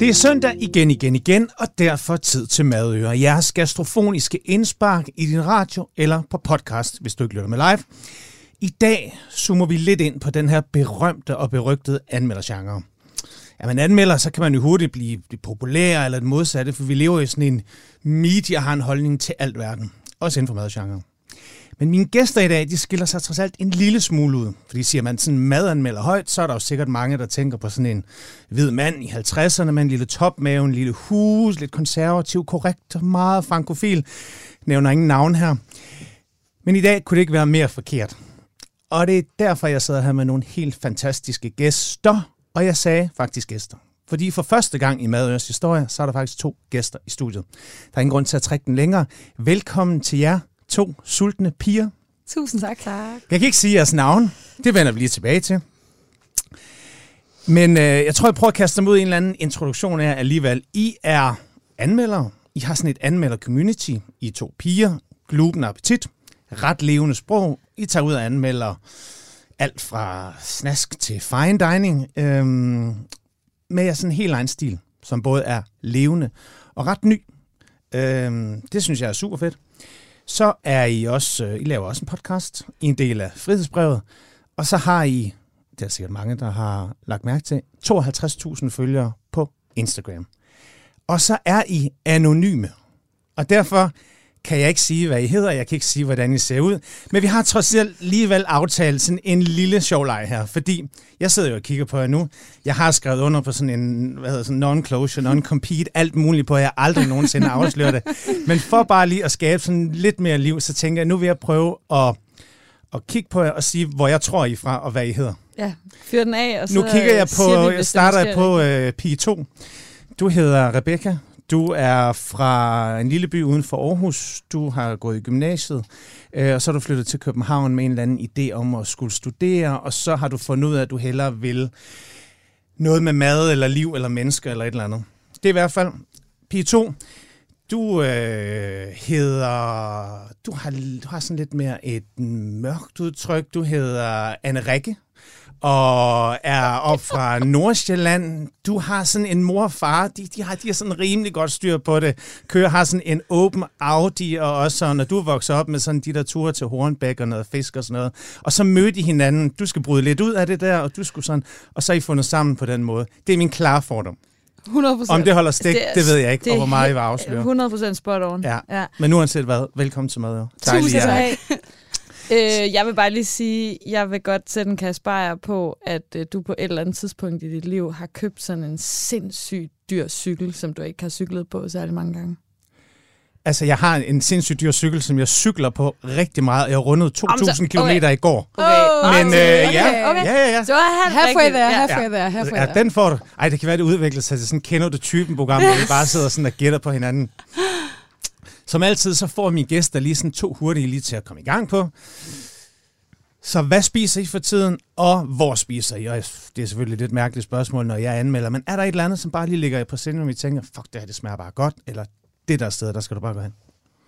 Det er søndag igen, igen, igen, og derfor tid til Madøer. Jeres gastrofoniske indspark i din radio eller på podcast, hvis du ikke lytter med live. I dag zoomer vi lidt ind på den her berømte og berygtede anmeldergenre. Er man anmelder, så kan man jo hurtigt blive, blive populær eller det modsatte, for vi lever i sådan en media har en holdning til alt verden. Også inden for madgenren. Men mine gæster i dag, de skiller sig trods alt en lille smule ud. Fordi siger man sådan madanmelder højt, så er der jo sikkert mange, der tænker på sådan en hvid mand i 50'erne med en lille topmave, en lille hus, lidt konservativ, korrekt, meget frankofil. Nævner ingen navn her. Men i dag kunne det ikke være mere forkert. Og det er derfor, jeg sidder her med nogle helt fantastiske gæster. Og jeg sagde faktisk gæster. Fordi for første gang i Madørs historie, så er der faktisk to gæster i studiet. Der er ingen grund til at trække den længere. Velkommen til jer to sultne piger. Tusind tak. tak. Jeg kan ikke sige jeres navn. Det vender vi lige tilbage til. Men øh, jeg tror, jeg prøver at kaste dem ud i en eller anden introduktion af alligevel. I er anmeldere. I har sådan et anmelder-community. I er to piger. Gluben appetit. Ret levende sprog. I tager ud og anmelder alt fra snask til fine dining. Øhm, med jeres sådan helt egen stil, som både er levende og ret ny. Øhm, det synes jeg er super fedt. Så er I også, øh, I laver også en podcast, en del af Frihedsbrevet, og så har I, det er sikkert mange, der har lagt mærke til, 52.000 følgere på Instagram. Og så er I anonyme, og derfor kan jeg ikke sige, hvad I hedder, jeg kan ikke sige, hvordan I ser ud, men vi har trods alt alligevel aftalt sådan en lille sjov leg her, fordi jeg sidder jo og kigger på jer nu. Jeg har skrevet under på sådan en hvad hedder, sådan non-closure, non-compete, alt muligt på, at jeg aldrig nogensinde afslører det. Men for bare lige at skabe sådan lidt mere liv, så tænker jeg, nu vil jeg prøve at, at kigge på jer og sige, hvor jeg tror I er fra, og hvad I hedder. Ja, fyr den af, og så Nu kigger jeg siger på, vi, jeg hvis starter jeg på øh, pige 2. Du hedder Rebecca. Du er fra en lille by uden for Aarhus. Du har gået i gymnasiet, øh, og så er du flyttet til København med en eller anden idé om at skulle studere, og så har du fundet ud af, at du hellere vil noget med mad, eller liv, eller mennesker, eller et eller andet. Det er i hvert fald pige 2. Du øh, hedder... Du har, du har sådan lidt mere et mørkt udtryk. Du hedder Anne Rikke og er op fra Nordsjælland. Du har sådan en mor og far, de, de, har, de har sådan rimelig godt styr på det. Kører har sådan en open Audi, og også sådan, når du vokser op med sådan de der ture til Hornbæk og noget fisk og sådan noget. Og så mødte I hinanden. Du skal bryde lidt ud af det der, og du skulle sådan, og så er I fundet sammen på den måde. Det er min klare fordom. 100 Om det holder stik, det, det ved jeg ikke, det og er hvor meget I vil he- afsløre. 100% spot on. Ja. ja. Men uanset hvad, velkommen til mad. Tusind tak. Øh, jeg vil bare lige sige, jeg vil godt sætte en kasse bajer på, at øh, du på et eller andet tidspunkt i dit liv har købt sådan en sindssygt dyr cykel, som du ikke har cyklet på særlig mange gange. Altså, jeg har en sindssygt dyr cykel, som jeg cykler på rigtig meget. Jeg rundede 2.000 Jamen, så- km i går. Okay, Men øh, okay, ja, okay. ja, ja, ja. Så er han Halfway rigtig- there, ja. halfway there, halfway Ja, there. den får du. Ej, det kan være, det udvikler sig til sådan kender du typen program, hvor vi bare sidder sådan og gætter på hinanden. Som altid, så får mine gæster lige sådan to hurtige lige til at komme i gang på. Så hvad spiser I for tiden, og hvor spiser I? Og det er selvfølgelig et lidt mærkeligt spørgsmål, når jeg anmelder, men er der et eller andet, som bare lige ligger i præsenten, og vi tænker, fuck, det her, det smager bare godt, eller det der sted, der skal du bare gå hen?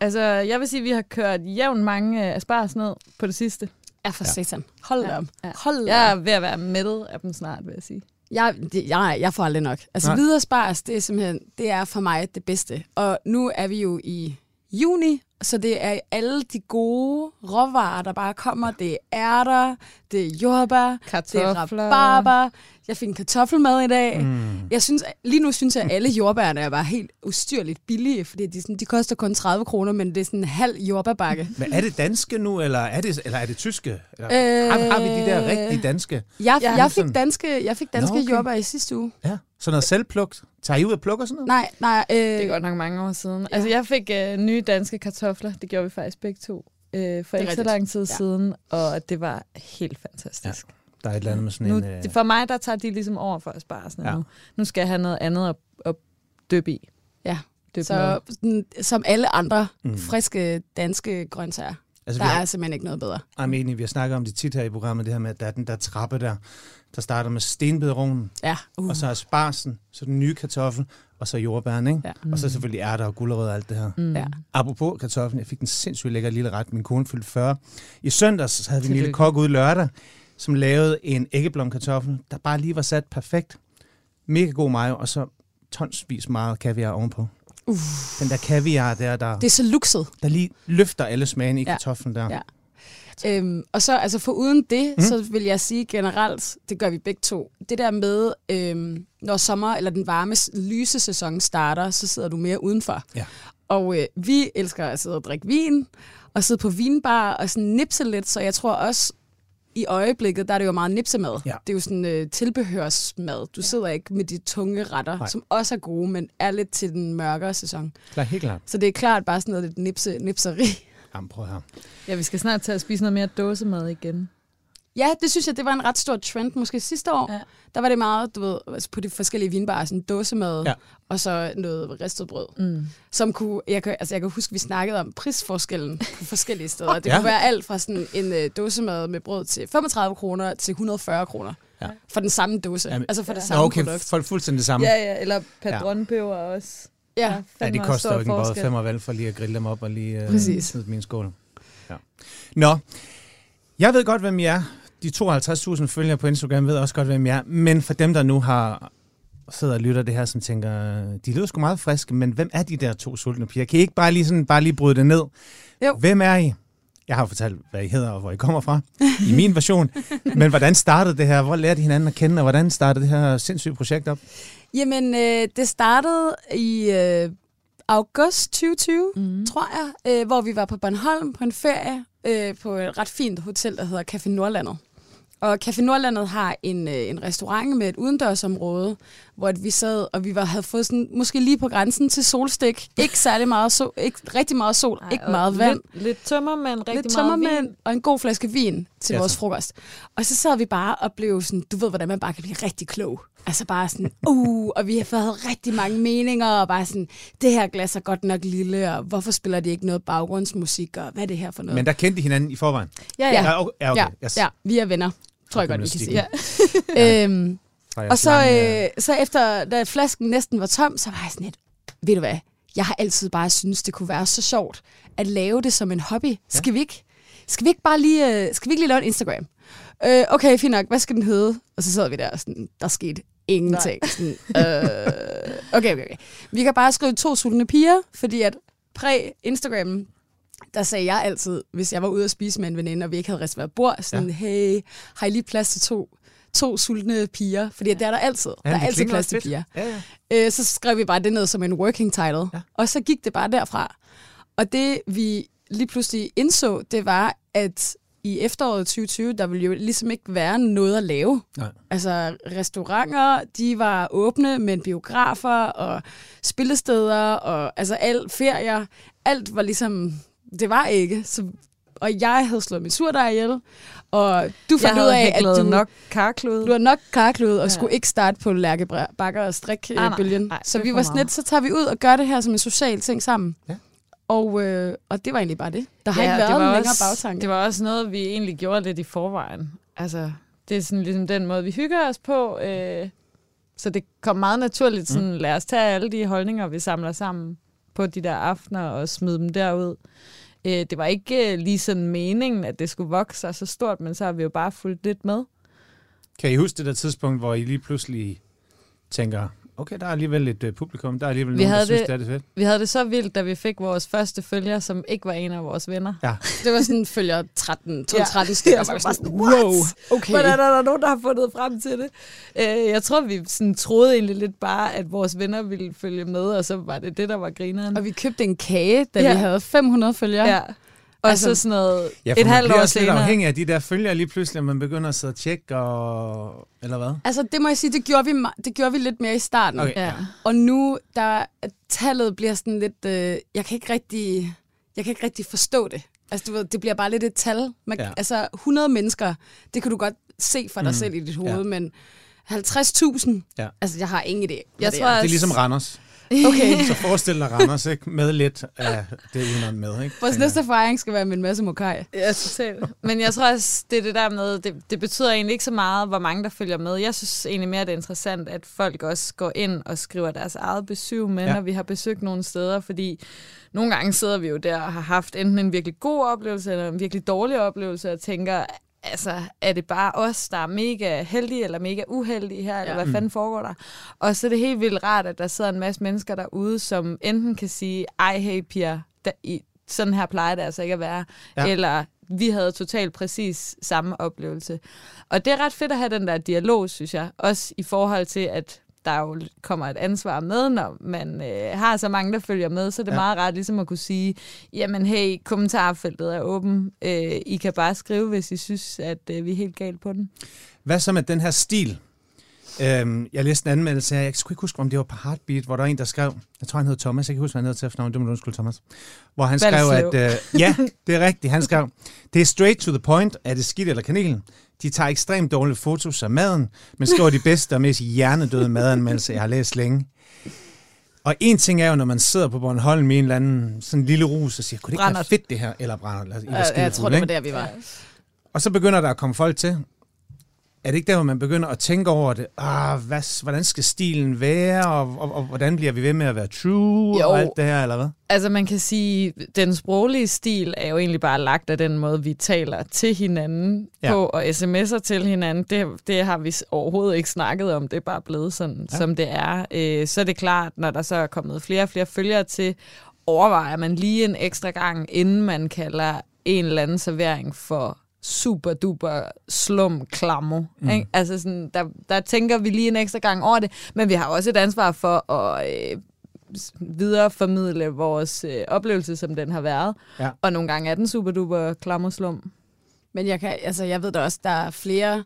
Altså, jeg vil sige, at vi har kørt jævnt mange øh, asparges ned på det sidste. Ja, for satan. Hold da Ja, op. ja. Hold da Jeg er ved at være mættet af dem snart, vil jeg sige. Jeg, det, jeg, jeg får aldrig nok. Altså Nej. videre spars, det er simpelthen, det er for mig det bedste. Og nu er vi jo i juni, så det er alle de gode råvarer, der bare kommer. Det er ærter, det er jordbær, det er Kartofler. rabarber. Jeg fik en kartoffelmad i dag. Mm. Jeg synes, lige nu synes jeg, at alle jordbærne er bare helt ustyrligt billige, fordi de, sådan, de koster kun 30 kroner, men det er sådan en halv jordbærbakke. Men er det danske nu, eller er det, eller er det tyske? Eller, øh, har, har vi de der rigtige danske? Jeg, Ja, jeg fik danske, jeg fik danske Nå, okay. jordbær i sidste uge. Ja. Sådan noget selvplugt? Tager I ud og plukker sådan noget? Nej, nej. Øh, Det er godt nok mange år siden. Ja. Altså, jeg fik øh, nye danske kartofler. Det gjorde vi faktisk begge to. Øh, for ikke så lang tid Ja. siden, og det var helt fantastisk. Der er et eller andet med sådan Nu, en... Øh, for mig, der tager de ligesom over for at spare sådan Ja. ja. nu. Nu skal jeg have noget andet at, at dyppe i. Ja. Dyppe Så noget. sådan, som alle andre Mm. friske danske grøntsager. altså, Der har, er simpelthen ikke noget bedre. I'm enig, vi har snakket om det tit her i programmet, det her med, at der er den der trappe der, der starter med stenbederonen, Ja. Uh. og så er sparsen, så den nye kartoffel, og så jordbæren, ikke? Ja. Og så selvfølgelig ærter og gulerødder og alt det her. Mm. Ja. Apropos kartoflen, jeg fik den sindssygt lækker lille ret. Min kone fyldte 40. I søndags havde vi en lille kok ude lørdag, som lavede en æggeblomkartoffel, der bare lige var sat perfekt. Mega god mayo, og så tonsvis meget kaviar ovenpå. Uh. Den der kaviar der, der, Det er så lukset. der lige løfter alle smagen i Ja. kartoflen der. Ja. Øhm, og så altså for uden det, Mm. så vil jeg sige generelt, det gør vi begge to, det der med, øhm, når sommer eller den varme lyse sæson starter, så sidder du mere udenfor. Ja. Og øh, vi elsker at sidde og drikke vin, og sidde på vinbar og sådan nipse lidt, så jeg tror også, i øjeblikket, der er det jo meget nipsemad. Ja. Det er jo sådan øh, tilbehørsmad. Du sidder ikke med de tunge retter. Nej. som også er gode, men er lidt til den mørkere sæson. Klar, helt klart. Så det er klart bare sådan noget lidt nipse, nipseri. Jamen, prøv her. Ja, vi skal snart til at spise noget mere dåsemad igen. Ja, det synes jeg, det var en ret stor trend. Måske sidste år, Ja. der var det meget, du ved, altså på de forskellige vinbarer, sådan dåsemad, Ja. og så noget ristet brød. Mm. Som kunne, jeg kan, altså jeg kan huske, vi snakkede om prisforskellen på forskellige steder. Det Ja. kunne være alt fra sådan en øh, dåsemad med brød til 35 kroner til 140 kroner. Ja. For den samme dåse. Jamen, altså for det samme okay, produkt. for fuldstændig det samme. Ja, ja, eller padronpeber ja. også. Ja. Ja, det koster jo ikke en både forskel. fem og valg for lige at grille dem op og lige uh, Præcis. smide en skål. Ja. Nå, jeg ved godt, hvem I er. De 52.000 følgere på Instagram ved også godt, hvem I er. Men for dem, der nu har sidder og lytter det her, som tænker, de lyder sgu meget friske, men hvem er de der to sultne piger? Kan I ikke bare lige, sådan, bare lige bryde det ned? Jo. Hvem er I? Jeg har jo fortalt, hvad I hedder og hvor I kommer fra, i min version. Men hvordan startede det her? Hvor lærte I hinanden at kende, og hvordan startede det her sindssyge projekt op? Jamen, øh, det startede i øh, august 2020, mm. tror jeg, øh, hvor vi var på Bornholm på en ferie øh, på et ret fint hotel, der hedder Café Nordlandet. Og Café Nordlandet har en, øh, en restaurant med et udendørsområde, hvor vi sad, og vi var, havde fået sådan, måske lige på grænsen til solstik. Ikke særlig meget sol, ikke rigtig meget sol, Ej, ikke meget vand. Lidt, lidt tømmer, men rigtig Lidt meget tømmermænd vin. og en god flaske vin til Ja, vores frokost. Og så sad vi bare og blev sådan, du ved, hvordan man bare kan blive rigtig klog. Altså bare sådan, uh, og vi havde rigtig mange meninger, og bare sådan, det her glas er godt nok lille, og hvorfor spiller de ikke noget baggrundsmusik, og hvad er det her for noget? Men der kendte I hinanden i forvejen? Ja, Ja. ja. Ja, okay. Ja, okay. ja, Yes. ja, vi er venner, tror jeg godt, vi kan sige. Ja. øhm, Jeres og så, øh, så efter, da flasken næsten var tom, så var jeg sådan lidt, ved du hvad, jeg har altid bare synes det kunne være så sjovt at lave det som en hobby. Skal vi ikke, skal vi ikke bare lige, øh, skal vi ikke lige lave en Instagram? Øh, okay, fint nok, hvad skal den hedde? Og så sad vi der og sådan, der skete ingenting. Sådan, øh, okay, okay, okay. Vi kan bare skrive to sultne piger, fordi at præ-Instagram, der sagde jeg altid, hvis jeg var ude at spise med en veninde, og vi ikke havde reserveret bord, sådan, ja. hey, har I lige plads til to, to sultne piger? Fordi det er der altid. Ja, der er altid plads til piger. Ja, ja. Øh, så skrev vi bare det ned som en working title. Ja. Ja. Og så gik det bare derfra. Og det vi lige pludselig indså, det var, at i efteråret 2020, der ville jo ligesom ikke være noget at lave. Nej. Altså restauranter, de var åbne, men biografer og spillesteder og altså alt ferier, alt var ligesom, det var ikke. Så, og jeg havde slået min surdej ihjel, og du Jeg fandt ud havde af, at du, nok karklud. du har nok karklud og Ja. skulle ikke starte på Lærke Bakker og strik Ah, nej. Nej, Så vi var sådan lidt, så tager vi ud og gør det her som en social ting sammen. Ja. Og, øh, og det var egentlig bare det. Der har Ja, ikke det været en var længere også, bagtanke. Det var også noget, vi egentlig gjorde lidt i forvejen. Altså, det er sådan ligesom den måde, vi hygger os på. Øh, så det kom meget naturligt sådan, lad os tage alle de holdninger, vi samler sammen på de der aftener og smide dem derud. Øh, det var ikke øh, lige sådan meningen, at det skulle vokse sig så stort, men så har vi jo bare fulgt lidt med. Kan I huske det der tidspunkt, hvor I lige pludselig tænker, okay, der er alligevel et uh, publikum, der er alligevel Vi nogen, der havde synes, det- det er det fedt. Vi havde det så vildt, da vi fik vores første følger, som ikke var en af vores venner. Ja. Det var sådan, følger 13, 12, Ja. 13 stykker. Ja, var sådan, sådan, what? wow, okay. Hvordan er der nogen, der har fundet frem til det? Øh, jeg tror, vi sådan troede egentlig lidt bare, at vores venner ville følge med, og så var det det, der var grineren. Og vi købte en kage, da Ja. vi havde 500 følgere. Ja. Og Altså- så sådan noget Ja, for et man halvt bliver år også lidt senere. afhængig af de der følger lige pludselig, at man begynder at sidde og tjekke, og... eller hvad? Altså, det må jeg sige, det gjorde vi, det gjorde vi lidt mere i starten. Okay. Ja. Og nu, der tallet bliver sådan lidt, øh, jeg kan ikke rigtig, jeg kan ikke rigtig forstå det. Altså, du ved, det bliver bare lidt et tal. Man, Ja. Altså, 100 mennesker, det kan du godt se for dig Mm. selv i dit hoved, Ja. men 50.000, Ja. altså, jeg har ingen idé. Jeg det tror, er. Det er ligesom Randers. Okay, Så forestil dig Randers, ikke? Med lidt af det udenom med, ikke? vores næste erfaring skal være med en masse mokai. Ja, totalt. Men jeg tror også, det er det der med, det, det betyder egentlig ikke så meget, hvor mange der følger med. Jeg synes egentlig mere, det er interessant, at folk også går ind og skriver deres eget besøg med, Ja. ja. når vi har besøgt nogle steder, fordi nogle gange sidder vi jo der og har haft enten en virkelig god oplevelse eller en virkelig dårlig oplevelse og tænker, altså, er det bare os, der er mega heldige eller mega uheldige her, ja. eller hvad Mm. fanden foregår der? Og så er det helt vildt rart, at der sidder en masse mennesker derude, som enten kan sige, ej, hey Pia, der, i, sådan her plejer det altså ikke at være, ja. eller vi havde totalt præcis samme oplevelse. Og det er ret fedt at have den der dialog, synes jeg, også i forhold til, at der jo kommer et ansvar med, når man øh, har så mange, der følger med, så er det Ja. ja. meget rart ligesom at kunne sige, jamen hey, kommentarfeltet er åben. Øh, I kan bare skrive, hvis I synes, at øh, vi er helt galt på den. Hvad så med den her stil? Øhm, jeg læste en anmeldelse her, jeg skulle ikke huske, om det var på Heartbeat, hvor der var en, der skrev, jeg tror, han hed Thomas, jeg kan ikke huske, hvad han hed til efternavn, det må du undskylde, Thomas. Hvor han skrev, Valslev. at, øh, ja, det er rigtigt, han skrev, det er straight to the point, er det skidt eller kanelen? De tager ekstremt dårlige fotos af maden, men skriver de bedste og mest hjernedøde madanmeldelser, jeg har læst længe. Og en ting er jo, når man sidder på Bornholm i en eller anden sådan lille rus og siger, kunne det ikke være Brænder. fedt det her? Eller brænder, eller, I var Jeg, jeg tror, det var der, vi var. Og så begynder der at komme folk til. Er det ikke der, hvor man begynder at tænke over det? Ah, hvad, hvordan skal stilen være, og, og, og hvordan bliver vi ved med at være true, Jo. og alt det her, eller hvad? Altså man kan sige, den sproglige stil er jo egentlig bare lagt af den måde, vi taler til hinanden Ja. på, og sms'er til hinanden. Det, det har vi overhovedet ikke snakket om. Det er bare blevet sådan, ja. som det er. Øh, så er det klart, når der så er kommet flere og flere følgere til, overvejer man lige en ekstra gang, inden man kalder en eller anden servering for super duper slum klammer. Mm. Ikke? Altså sådan, der, der tænker vi lige en ekstra gang over det, men vi har også et ansvar for at øh, videreformidle vores øh, oplevelse, som den har været. Ja. Og nogle gange er den super duper klammerslum. Men jeg, kan, altså, jeg ved da også, der er flere,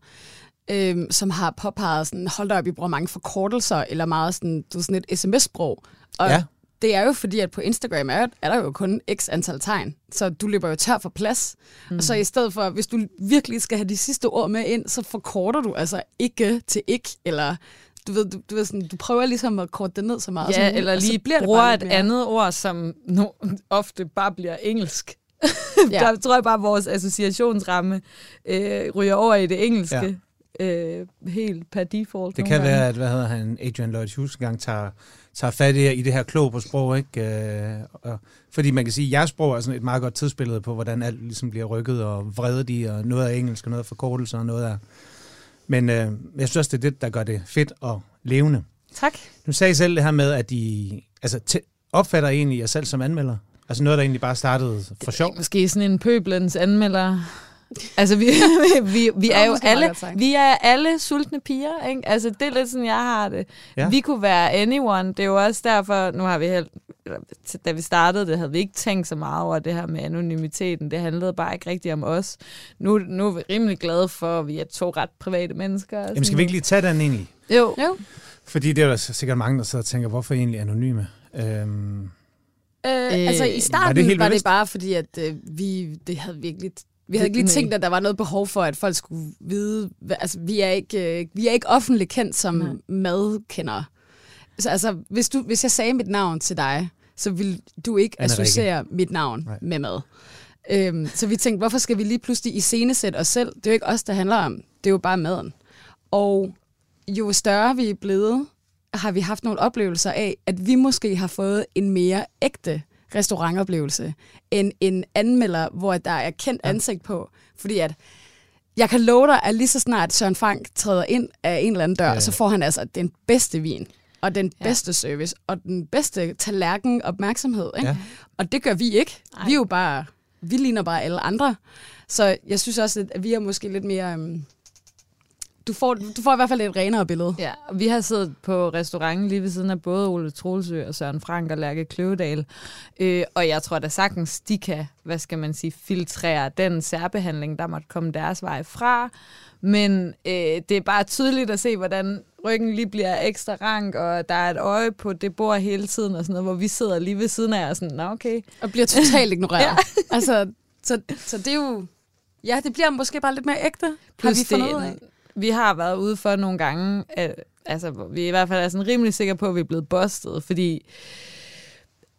øhm, som har påpeget, sådan, hold da op, I bruger mange forkortelser, eller meget sådan, du sådan et sms-sprog. Og Ja. Det er jo fordi, at på Instagram er, er der jo kun x antal tegn, så du løber jo tør for plads. Mm. Og så i stedet for, hvis du virkelig skal have de sidste ord med ind, så forkorter du altså ikke til ikke, eller du ved, du, du, ved sådan, du prøver ligesom at korte det ned så meget som Ja, muligt, eller lige bliver det bruger bare et mere. andet ord, som no, ofte bare bliver engelsk. Ja. Der tror jeg bare, at vores associationsramme øh, ryger over i det engelske. Ja. Øh, helt per default. Det nogle kan gange. være, at hvad hedder han, Adrian Lloyd Hughes engang tager, tager fat i, i det her klog på sprog, ikke? Øh, og, fordi man kan sige, at jeres sprog er sådan et meget godt tidsbillede på, hvordan alt ligesom bliver rykket og vredet i, og noget af engelsk, og noget af forkortelser, og noget af... Men øh, jeg synes også, det er det, der gør det fedt og levende. Tak. Nu sagde I selv det her med, at I altså, t- opfatter egentlig jer selv som anmelder. Altså noget, der egentlig bare startede for sjov. Måske sådan en pøblens anmelder. Altså, vi, vi, vi er jo alle, vi er alle sultne piger, ikke? Altså, det er lidt sådan, jeg har det. Ja. Vi kunne være anyone. Det er jo også derfor, nu har vi helt, da vi startede det, havde vi ikke tænkt så meget over det her med anonymiteten. Det handlede bare ikke rigtigt om os. Nu, nu er vi rimelig glade for, at vi er to ret private mennesker. Jamen skal vi ikke lige tage den egentlig? Jo. Jo. Fordi det er der sikkert mange, der sidder og tænker, hvorfor egentlig anonyme? Øhm, Øh, altså i var starten det var helt det, var det bare fordi, at øh, vi det havde virkelig... Vi havde ikke lige tænkt, at der var noget behov for, at folk skulle vide... Altså, vi er ikke, øh, vi er ikke offentligt kendt som Nej. madkendere. Så altså, hvis, du, hvis jeg sagde mit navn til dig, så vil du ikke Rikke. associere mit navn Nej. med mad. Øhm, så vi tænkte, hvorfor skal vi lige pludselig iscenesætte os selv? Det er jo ikke os, der handler om. Det er jo bare maden. Og jo større vi er blevet, har vi haft nogle oplevelser af, at vi måske har fået en mere ægte restaurantoplevelse end en anmelder, hvor der er kendt Ja. ansigt på. Fordi at jeg kan love dig, at lige så snart Søren Frank træder ind af en eller anden dør, Ja. så får han altså den bedste vin, og den Ja. bedste service, og den bedste tallerken opmærksomhed. Ikke? Ja. Og det gør vi ikke. Ej. Vi er jo bare, vi ligner bare alle andre. Så jeg synes også, at vi er måske lidt mere... Um, du, får, du får i hvert fald et renere billede. Ja, og vi har siddet på restauranten lige ved siden af både Ole Troelsø og Søren Frank og Lærke Kløvedal. Øh, og jeg tror da sagtens, de kan, hvad skal man sige, filtrere den særbehandling, der måtte komme deres vej fra. Men øh, det er bare tydeligt at se, hvordan ryggen lige bliver ekstra rank, og der er et øje på det bord hele tiden, og sådan noget, hvor vi sidder lige ved siden af og sådan, nå okay. Og bliver totalt ignoreret. ja. altså, så, så det er jo... Ja, det bliver måske bare lidt mere ægte, har Plus vi fundet det-. Vi har været ude for nogle gange, at, altså, hvor vi i hvert fald er sådan rimelig sikre på, at vi er blevet bustet, fordi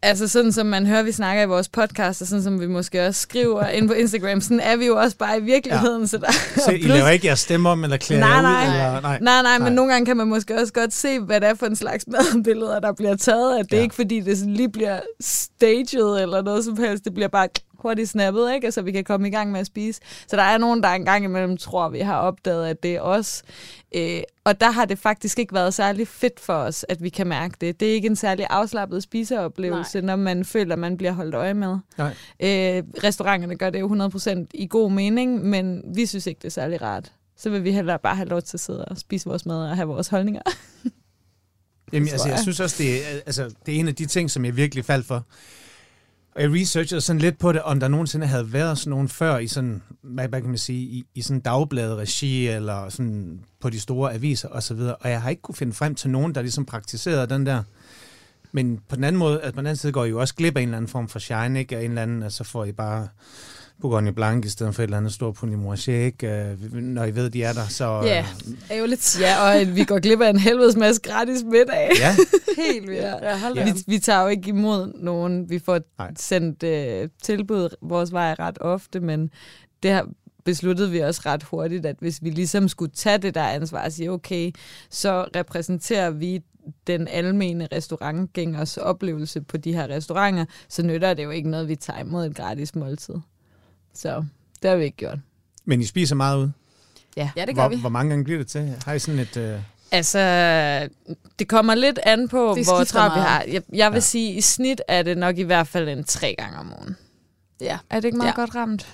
altså sådan som man hører, vi snakker i vores podcast, og sådan som vi måske også skriver ind på Instagram, sådan er vi jo også bare i virkeligheden. Ja. Så der, så I plus- laver ikke jeres stemme om, eller klæder Nej, jer ud? nej. Eller, nej. Nej, nej, men Nej. nogle gange kan man måske også godt se, hvad det er for en slags madbilleder, der bliver taget. At det ja. ikke fordi, det sådan lige bliver staged eller noget som helst. Det bliver bare hurtigt snappet, ikke? så vi kan komme i gang med at spise. Så der er nogen, der engang imellem tror, vi har opdaget, at det er os. Øh, og der har det faktisk ikke været særlig fedt for os, at vi kan mærke det. Det er ikke en særlig afslappet spiseoplevelse, Nej. når man føler, at man bliver holdt øje med. Nej. Øh, restauranterne gør det jo 100% i god mening, men vi synes ikke, det er særlig rart. Så vil vi hellere bare have lov til at sidde og spise vores mad og have vores holdninger. Jamen, altså, jeg synes også, det er, altså, det er en af de ting, som jeg virkelig faldt for. Og jeg researchede sådan lidt på det, om der nogensinde havde været sådan nogen før i sådan, hvad, hvad kan man sige, i, i sådan dagbladet regi eller sådan på de store aviser og så videre. Og jeg har ikke kunne finde frem til nogen, der ligesom praktiserede den der. Men på den anden måde, at på den anden side går I jo også glip af en eller anden form for shine, ikke? Og en eller anden, og så får I bare Bourgogne Blanc i stedet for et eller andet stort Pony ikke? Øh, når I ved, de er der. Så, ja, er jo lidt... Ja, og vi går glip af en helvedes masse gratis middag. Ja. Helt vildt. Ja. Ja, vi, vi tager jo ikke imod nogen. Vi får Nej. sendt uh, tilbud vores vej ret ofte, men det har besluttede vi også ret hurtigt, at hvis vi ligesom skulle tage det der ansvar og sige, okay, så repræsenterer vi den almene restaurantgængers oplevelse på de her restauranter, så nytter det jo ikke noget, vi tager imod et gratis måltid. Så det har vi ikke gjort. Men I spiser meget ud? Ja, ja det gør hvor, vi. Hvor mange gange bliver det til? Har I sådan et... Uh... Altså, det kommer lidt an på, hvor travlt vi har. Jeg, jeg vil ja. sige, at i snit er det nok i hvert fald en tre gange om ugen. Ja. Er det ikke meget ja. godt ramt?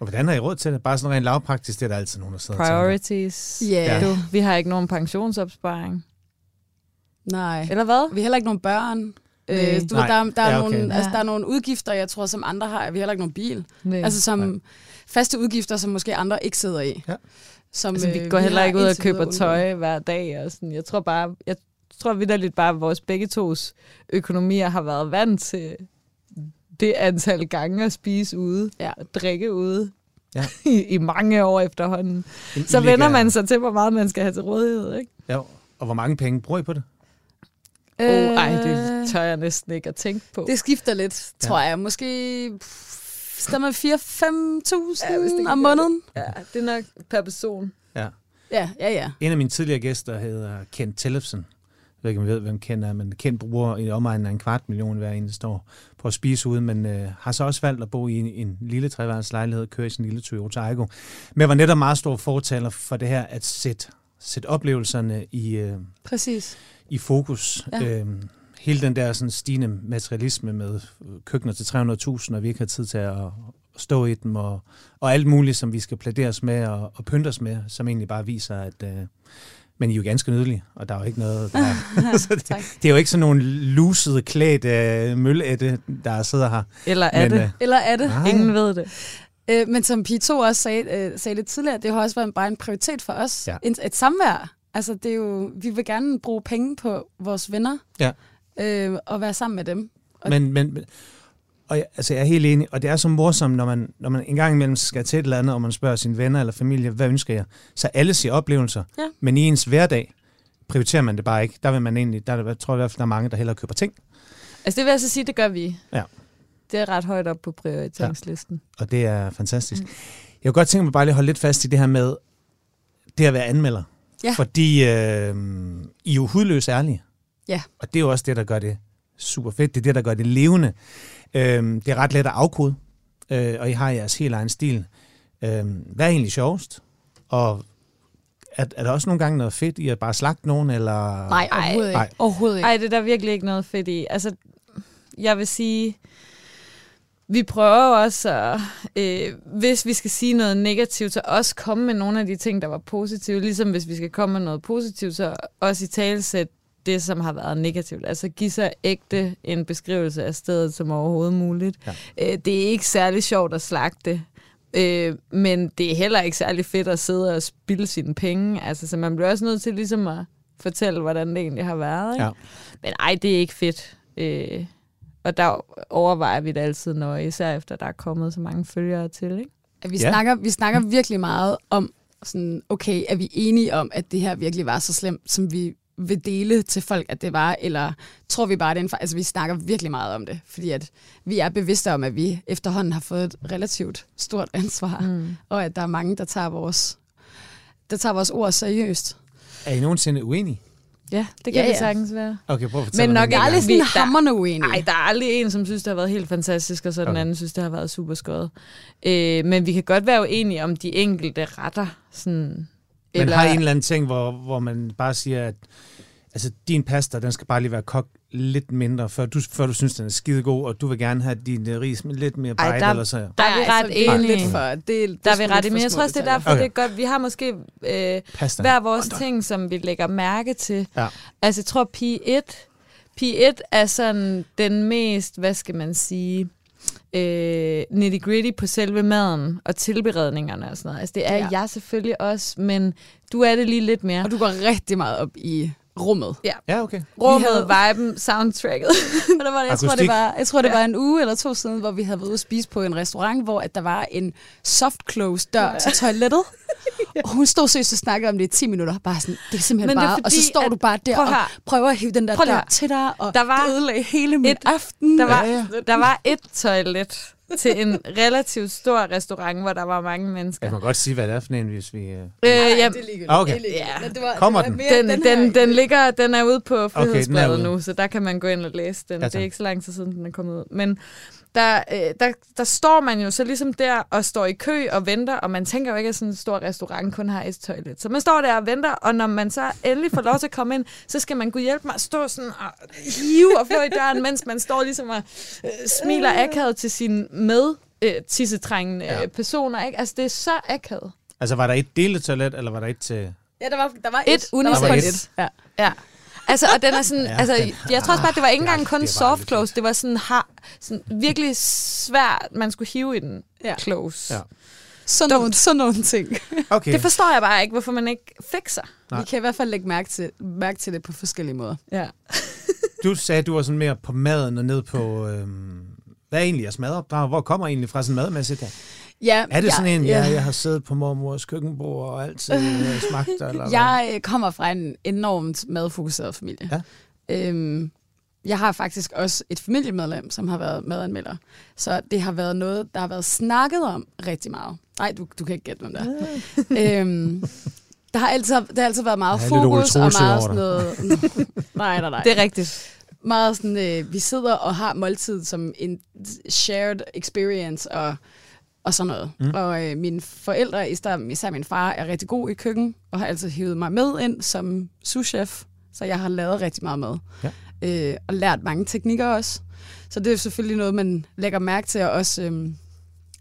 Og hvordan har I råd til det? Bare sådan rent lavpraktisk, det er der altid nogen, der sidder Priorities. Yeah. Ja. Du, vi har ikke nogen pensionsopsparing. Nej. Eller hvad? Vi har heller ikke nogen børn. Øh, du ved, der, der, er ja, okay. nogle, altså, der er nogle udgifter, jeg tror, som andre har. Vi har heller ikke nogen bil. Nej. Altså som Nej. faste udgifter, som måske andre ikke sidder i. Ja. Som, altså, vi øh, går vi heller ikke ud og køber tøj hver dag. Og sådan. Jeg tror bare, jeg tror vidderligt bare, at vores begge tos økonomier har været vant til det antal gange at spise ude ja. og drikke ude ja. i, i mange år efterhånden. En, så vender man sig til, hvor meget man skal have til rådighed. Ikke? Ja, og hvor mange penge bruger I på det? Øh, oh, ej, det tør jeg næsten ikke at tænke på. Det skifter lidt, tror ja. jeg. Måske stemmer 4-5.000 ja, om måneden. Ja, det er nok per person. Ja. Ja, ja, ja. En af mine tidligere gæster hedder Kent Tellefsen. Jeg ved ikke, om I ved, hvem Kent er, men Kent bruger i omegnen af en kvart million hver eneste år på at spise ud, men øh, har så også valgt at bo i en, en lille treværelseslejlighed og køre i sin lille Toyota Aygo. Men jeg var netop meget stor fortaler for det her at sætte, sætte oplevelserne i, øh, Præcis i fokus. Ja. Øhm, hele den der sådan stigende materialisme med køkkener til 300.000, og vi ikke har tid til at stå i dem, og, og alt muligt, som vi skal pladeres med og, og pynte os med, som egentlig bare viser, at... Øh, men I er jo ganske nydelige, og der er jo ikke noget... Der, så det, det er jo ikke sådan nogle lusede, klædt øh, mølleætte, der sidder her. Eller er men, det. Øh, Eller er det. Nej. Ingen ved det. Øh, men som P2 også sagde, øh, sagde det tidligere, det har også været bare en prioritet for os. Ja. Et, et samvær. Altså, det er jo, vi vil gerne bruge penge på vores venner, ja. øh, og være sammen med dem. Og men, men, og jeg, altså, jeg er helt enig, og det er så morsomt, når man, når man en gang imellem skal til et eller andet, og man spørger sine venner eller familie, hvad ønsker jeg? Så alle siger oplevelser, ja. men i ens hverdag prioriterer man det bare ikke. Der vil man egentlig, der, der tror jeg i hvert fald, der er mange, der hellere køber ting. Altså det vil jeg så sige, det gør vi. Ja. Det er ret højt op på prioriteringslisten. Ja. Og det er fantastisk. Mm. Jeg kunne godt tænke mig bare lige at holde lidt fast i det her med det at være anmelder. Ja. Fordi øh, I er jo hudløs ærlige. Ja. Og det er jo også det, der gør det super fedt. Det er det, der gør det levende. Øh, det er ret let at afkode, øh, og I har jeres helt egen stil. Øh, hvad er egentlig sjovest? Og er, er der også nogle gange noget fedt i at bare slagte nogen? Eller? Nej, overhovedet ikke. Nej. Overhovedet ikke. Ej, det er der virkelig ikke noget fedt i. Altså, jeg vil sige, vi prøver også, at, øh, hvis vi skal sige noget negativt, så også komme med nogle af de ting, der var positive. Ligesom hvis vi skal komme med noget positivt, så også i talesæt det, som har været negativt. Altså give sig ægte en beskrivelse af stedet som overhovedet muligt. Ja. Øh, det er ikke særlig sjovt at slagte, øh, men det er heller ikke særlig fedt at sidde og spilde sine penge. Altså, så man bliver også nødt til ligesom at fortælle, hvordan det egentlig har været. Ikke? Ja. Men ej, det er ikke fedt. Øh, og der overvejer vi det altid, når især efter der er kommet så mange følgere til. Ikke? At vi, ja. snakker, vi snakker virkelig meget om, sådan, okay, er vi enige om, at det her virkelig var så slemt, som vi vil dele til folk, at det var, eller tror vi bare, at det er en Altså, vi snakker virkelig meget om det, fordi at vi er bevidste om, at vi efterhånden har fået et relativt stort ansvar, mm. og at der er mange, der tager vores, der tager vores ord seriøst. Er I nogensinde uenige? Ja, det kan Ja, ja, vi ja. sagtens være. Okay, prøv at fortælle Men nok er gang. aldrig sådan der- hammerne uenig. Nej, der er aldrig en, som synes, det har været helt fantastisk, og så den Okay. anden synes, det har været super skøjet. Øh, men vi kan godt være uenige om de enkelte retter. Sådan, Men har I en eller anden ting, hvor, hvor man bare siger, at altså, din pasta, den skal bare lige være kogt lidt mindre, før du, før du synes, den er skide god, og du vil gerne have din uh, ris med lidt mere Ej, bejde, der- eller så. Der er vi altså, ret er enige. Lidt for, det, det Der er vi ret for jeg tror også, det er derfor, Okay. det er godt. Vi har måske øh, Pasta. hver vores ting, som vi lægger mærke til. Ja. Altså, jeg tror, P1, P1 er sådan den mest, hvad skal man sige, øh, nitty-gritty på selve maden og tilberedningerne og sådan noget. Altså, det er ja. jeg selvfølgelig også, men du er det lige lidt mere. Og du går rigtig meget op i rummet. Ja, okay. Rummet, Vi viben, soundtracket. Og der var, jeg, tror, Akustik. det var, jeg tror, det var en uge eller to siden, hvor vi havde været ude at spise på en restaurant, hvor at der var en soft close dør til toilettet. Og hun stod seriøst og snakkede om det i 10 minutter. Bare sådan, det er simpelthen Men det er bare... og så fordi, står at- du bare der prøv og her. prøver at hive den der Prøv dør til dig, og Der var det ødelagde hele min et- aften. Der var, Ja, ja. der var et toilet til en relativt stor restaurant, hvor der var mange mennesker. Jeg kan godt sige, hvad det er for en, hvis vi... Uh... Øh, Ej, jamen, det er ligegyldigt. Okay. Det. Ja. Det var, Kommer det var den? den, den, den, den, ligger, den er ude på Frihedsbladet ude. nu, så der kan man gå ind og læse den. Ja, det er ikke så lang tid siden, den er kommet ud. Men der, øh, der, der står man jo så ligesom der og står i kø og venter, og man tænker jo ikke, at sådan en stor restaurant kun har et toilet. Så man står der og venter, og når man så endelig får lov til at komme ind, så skal man kunne hjælpe mig at stå sådan og hive og flå i døren, mens man står ligesom og øh, smiler akavet til sine med øh, tissetrængende Ja. ja. personer. Ikke? Altså, det er så akavet. Altså, var der et deletoilet, eller var der et til... Ja, der var, der var Et et. unisex. Der var et. et. Ja. Ja. Altså, og den er sådan, Ja, altså, den- jeg tror også bare, det var ikke er engang kun soft close, det var sådan, har, sådan virkelig svært, man skulle hive i den Ja. close. Ja. Ja. Sådan, nogle, sådan nogle ting. Okay. Det forstår jeg bare ikke, hvorfor man ikke fikser. Nej. Vi kan i hvert fald lægge mærke til, mærke til det på forskellige måder. Ja. Du sagde, at du var sådan mere på maden og ned på... Øhm, hvad er egentlig jeres madopdrag? Hvor kommer I egentlig fra sådan madmæssigt her? Ja, Er det ja, sådan en, ja. ja, jeg har siddet på mormors køkkenbord og altid øh, smagt, eller hvad? Jeg øh, kommer fra en enormt madfokuseret familie. Ja. Øhm, jeg har faktisk også et familiemedlem, som har været madanmelder. Så det har været noget, der har været snakket om rigtig meget. Nej, du, du kan ikke gætte, hvem der er. øhm, der har altid, der har altid været meget Ole fokus og meget sådan noget... nej, nej, nej. Det er rigtigt. meget sådan, øh, vi sidder og har måltid som en shared experience og, og sådan noget. Mm. Og øh, mine forældre, især, især min far, er rigtig god i køkken og har altid hivet mig med ind som souschef, så jeg har lavet rigtig meget mad. Ja. Øh, og lært mange teknikker også. Så det er selvfølgelig noget, man lægger mærke til og også øh,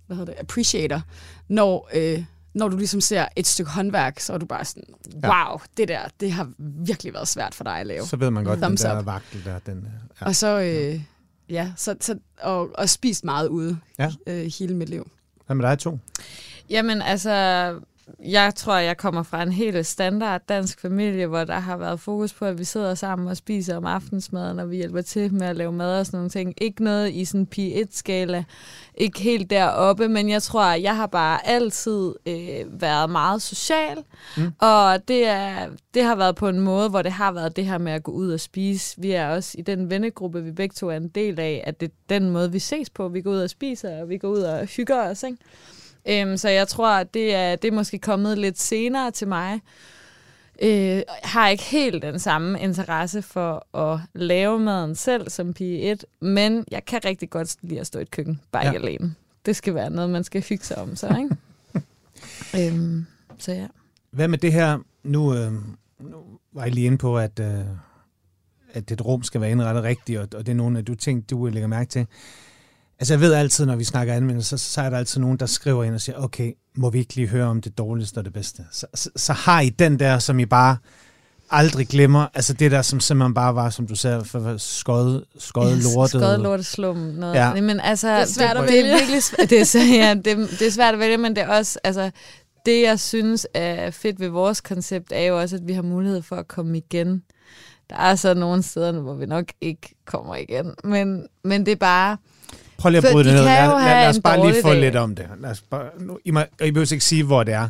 hvad hedder det, appreciater, når, øh, når du ligesom ser et stykke håndværk, så er du bare sådan, wow, det der, det har virkelig været svært for dig at lave. Så ved man godt, den Thumbs der up. vagtel der, den... øh, Ja. Og så, øh, ja, så, så og, og spist meget ude Ja. øh, hele mit liv. Hvad med dig to? Jamen altså, jeg tror, jeg kommer fra en helt standard dansk familie, hvor der har været fokus på, at vi sidder sammen og spiser om aftensmaden, og vi hjælper til med at lave mad og sådan nogle ting. Ikke noget i sådan P1-skala, ikke helt deroppe, men jeg tror, at jeg har bare altid øh, været meget social, mm. og det, er, det har været på en måde, hvor det har været det her med at gå ud og spise. Vi er også i den vennegruppe, vi begge to er en del af, at det er den måde, vi ses på. Vi går ud og spiser, og vi går ud og hygger os, ikke? Øhm, så jeg tror, at det er, det er måske kommet lidt senere til mig. Øh, har ikke helt den samme interesse for at lave maden selv som pige 1, men jeg kan rigtig godt lide at stå i et køkken, bare Ja. ikke alene. Det skal være noget, man skal hygge sig om, så ikke? øhm, så ja. Hvad med det her? Nu, øh, nu var jeg lige inde på, at, øh, at et rum skal være indrettet rigtigt, og, og det er nogle af de ting, du lægger mærke til. Altså jeg ved altid, når vi snakker anmeldelse, så, så er der altid nogen, der skriver ind og siger, okay, må vi ikke lige høre om det dårligste og det bedste? Så, så, så har I den der, som I bare aldrig glemmer, altså det der, som simpelthen bare var, som du sagde, for skøjet, skøjet lortet. Skøjet lortet slum. Noget. Ja. Men altså, Det er svært at det, det vælge. er virkelig svært, det er, så- ja, det, det er svært at vælge, men det er også, altså, det jeg synes er fedt ved vores koncept, er jo også, at vi har mulighed for at komme igen. Der er så nogle steder, hvor vi nok ikke kommer igen, men, men det er bare, Prøv lige at bryde det de ned. Lad, lad, lad os bare lige få dag. lidt om det. Lad os bare, nu, I, må, I behøver ikke sige, hvor det er.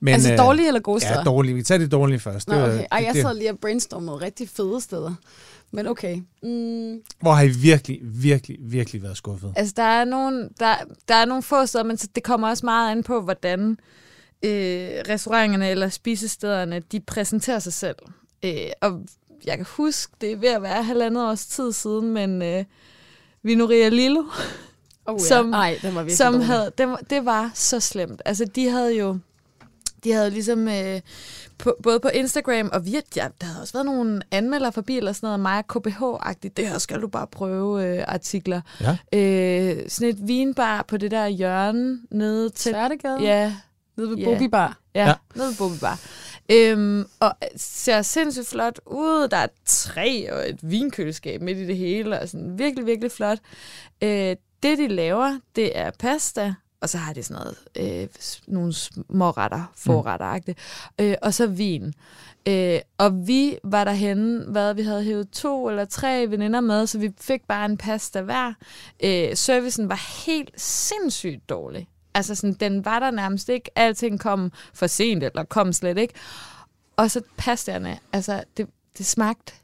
Men, altså øh, dårlige eller gode steder? Ja, dårlige. Vi tager det dårlige først. Nå, okay. Ej, jeg sad lige og brainstormede rigtig fede steder. Men okay. Mm, Hvor har I virkelig, virkelig, virkelig været skuffet? altså der er nogle, der, der er nogle få steder, men det kommer også meget an på, hvordan øh, restauranterne eller spisestederne, de præsenterer sig selv. Øh, og jeg kan huske, det er ved at være halvandet års tid siden, men øh, Vinoria Lillo, Oh, Som- Ej, den var virkelig som dårlig. havde, det, var, det var så slemt. Altså, de havde jo, de havde ligesom, øh, på, både på Instagram og via, ja, der havde også været nogle anmeldere forbi, eller sådan noget, mig KBH-agtigt, det her skal du bare prøve øh, artikler. Ja. Øh, sådan et vinbar på det der hjørne nede til... Sværtegade? Ja, Nede ved Ja. Bobi Bar. Ja, Ja. ja. nede ved Bobi Bar. Øhm, og ser sindssygt flot ud. Der er træ og et vinkøleskab midt i det hele, og sådan virkelig, virkelig flot. Øh, det, de laver, det er pasta, og så har de sådan noget, øh, nogle små retter, forretter øh, og så vin. Øh, og vi var derhenne, hvad vi havde hævet to eller tre veninder med, så vi fik bare en pasta hver. Øh, servicen var helt sindssygt dårlig. Altså sådan, den var der nærmest ikke. Alting kom for sent, eller kom slet ikke. Og så pastaerne, altså det, det smagte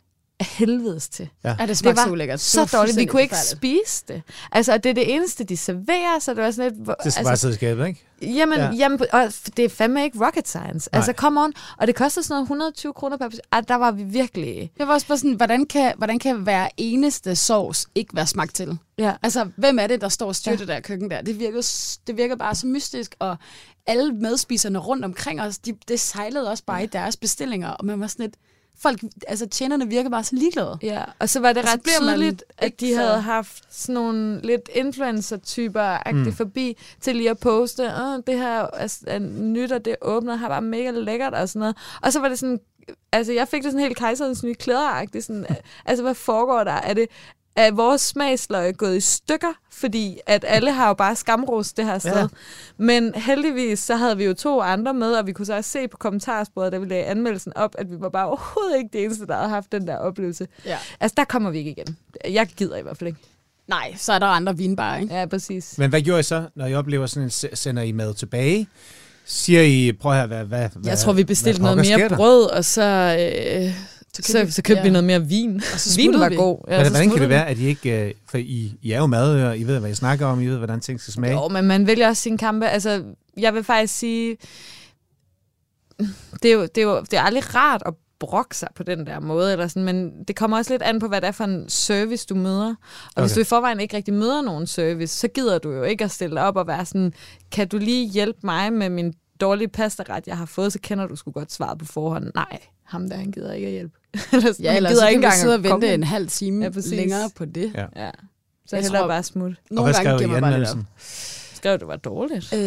af helvedes til. Ja, det Det smagte var så ulækkert. så dårligt. Vi kunne ikke forfærdeligt. spise det. Altså, og det er det eneste, de serverer, så det var sådan lidt... hvor- Det skal altså, bare sidde i skabet, ikke? Jamen, Ja. ja. jamen, og det er fandme ikke rocket science. Nej. Altså, come on. Og det koster sådan noget 120 kroner per person. Ej, der var vi virkelig... Jeg var også bare sådan, hvordan kan, hvordan kan hver eneste sovs ikke være smagt til? Ja. Altså, hvem er det, der står og styrer Ja. ja. det der køkken der? Det virker, det virker bare så mystisk, og alle medspiserne rundt omkring os, de, det sejlede også bare i deres bestillinger, og man var sådan lidt, folk, altså tjenerne virker bare så ligeglade. Ja, og så var det Og ret tydeligt, at de så- havde haft sådan nogle lidt influencer-typer mm. forbi til lige at poste, Åh, det her er, er nyt, og det åbner, har bare mega lækkert og sådan noget. Og så var det sådan, altså jeg fik det sådan helt kejserens nye klæder sådan, altså hvad foregår der? Er det, er vores smagsløg gået i stykker, fordi at alle har jo bare skamrost det her sted. Ja. Men heldigvis, så havde vi jo to andre med, og vi kunne så også se på kommentarsporet, da vi lagde anmeldelsen op, at vi var bare overhovedet ikke det eneste, der havde haft den der oplevelse. Ja. Altså, der kommer vi ikke igen. Jeg gider i hvert fald ikke. Nej, så er der andre vinbarer, ikke? Ja, præcis. Men hvad gjorde I så, når I oplever sådan en, se- sender I mad tilbage? Siger I, prøv her, hvad, hvad, hvad Jeg tror, vi bestilte hvad noget mere brød, og så, øh, så, købte så, vi- så købte ja. vi noget mere vin. Og så Vin smuttede var vi. god. Ja, Hvordan, hvordan kan det være, at I ikke... øh, For I, I er jo madører, I ved, hvad I snakker om, I ved, hvordan ting skal smage. Jo, men man vælger også sine kampe. Altså, jeg vil faktisk sige, det er jo, det er jo det er aldrig rart at brokke sig på den der måde, eller sådan, men det kommer også lidt an på, hvad det er for en service, du møder. Og okay. hvis du i forvejen ikke rigtig møder nogen service, så gider du jo ikke at stille dig op og være sådan, kan du lige hjælpe mig med min dårlige pastaret, jeg har fået, så kender du sgu godt svaret på forhånd. Nej, ham der, han gider ikke at hjælpe. eller sådan, Ja, han ellers gider så ikke engang sidde og vente en halv time Ja, ja, præcis. længere på det. Ja. Ja. Så Jeg hellere tror- bare smut. Og Nogle hvad gange skrev giver i anmeldelsen? Skrev, det var dårligt. Øh,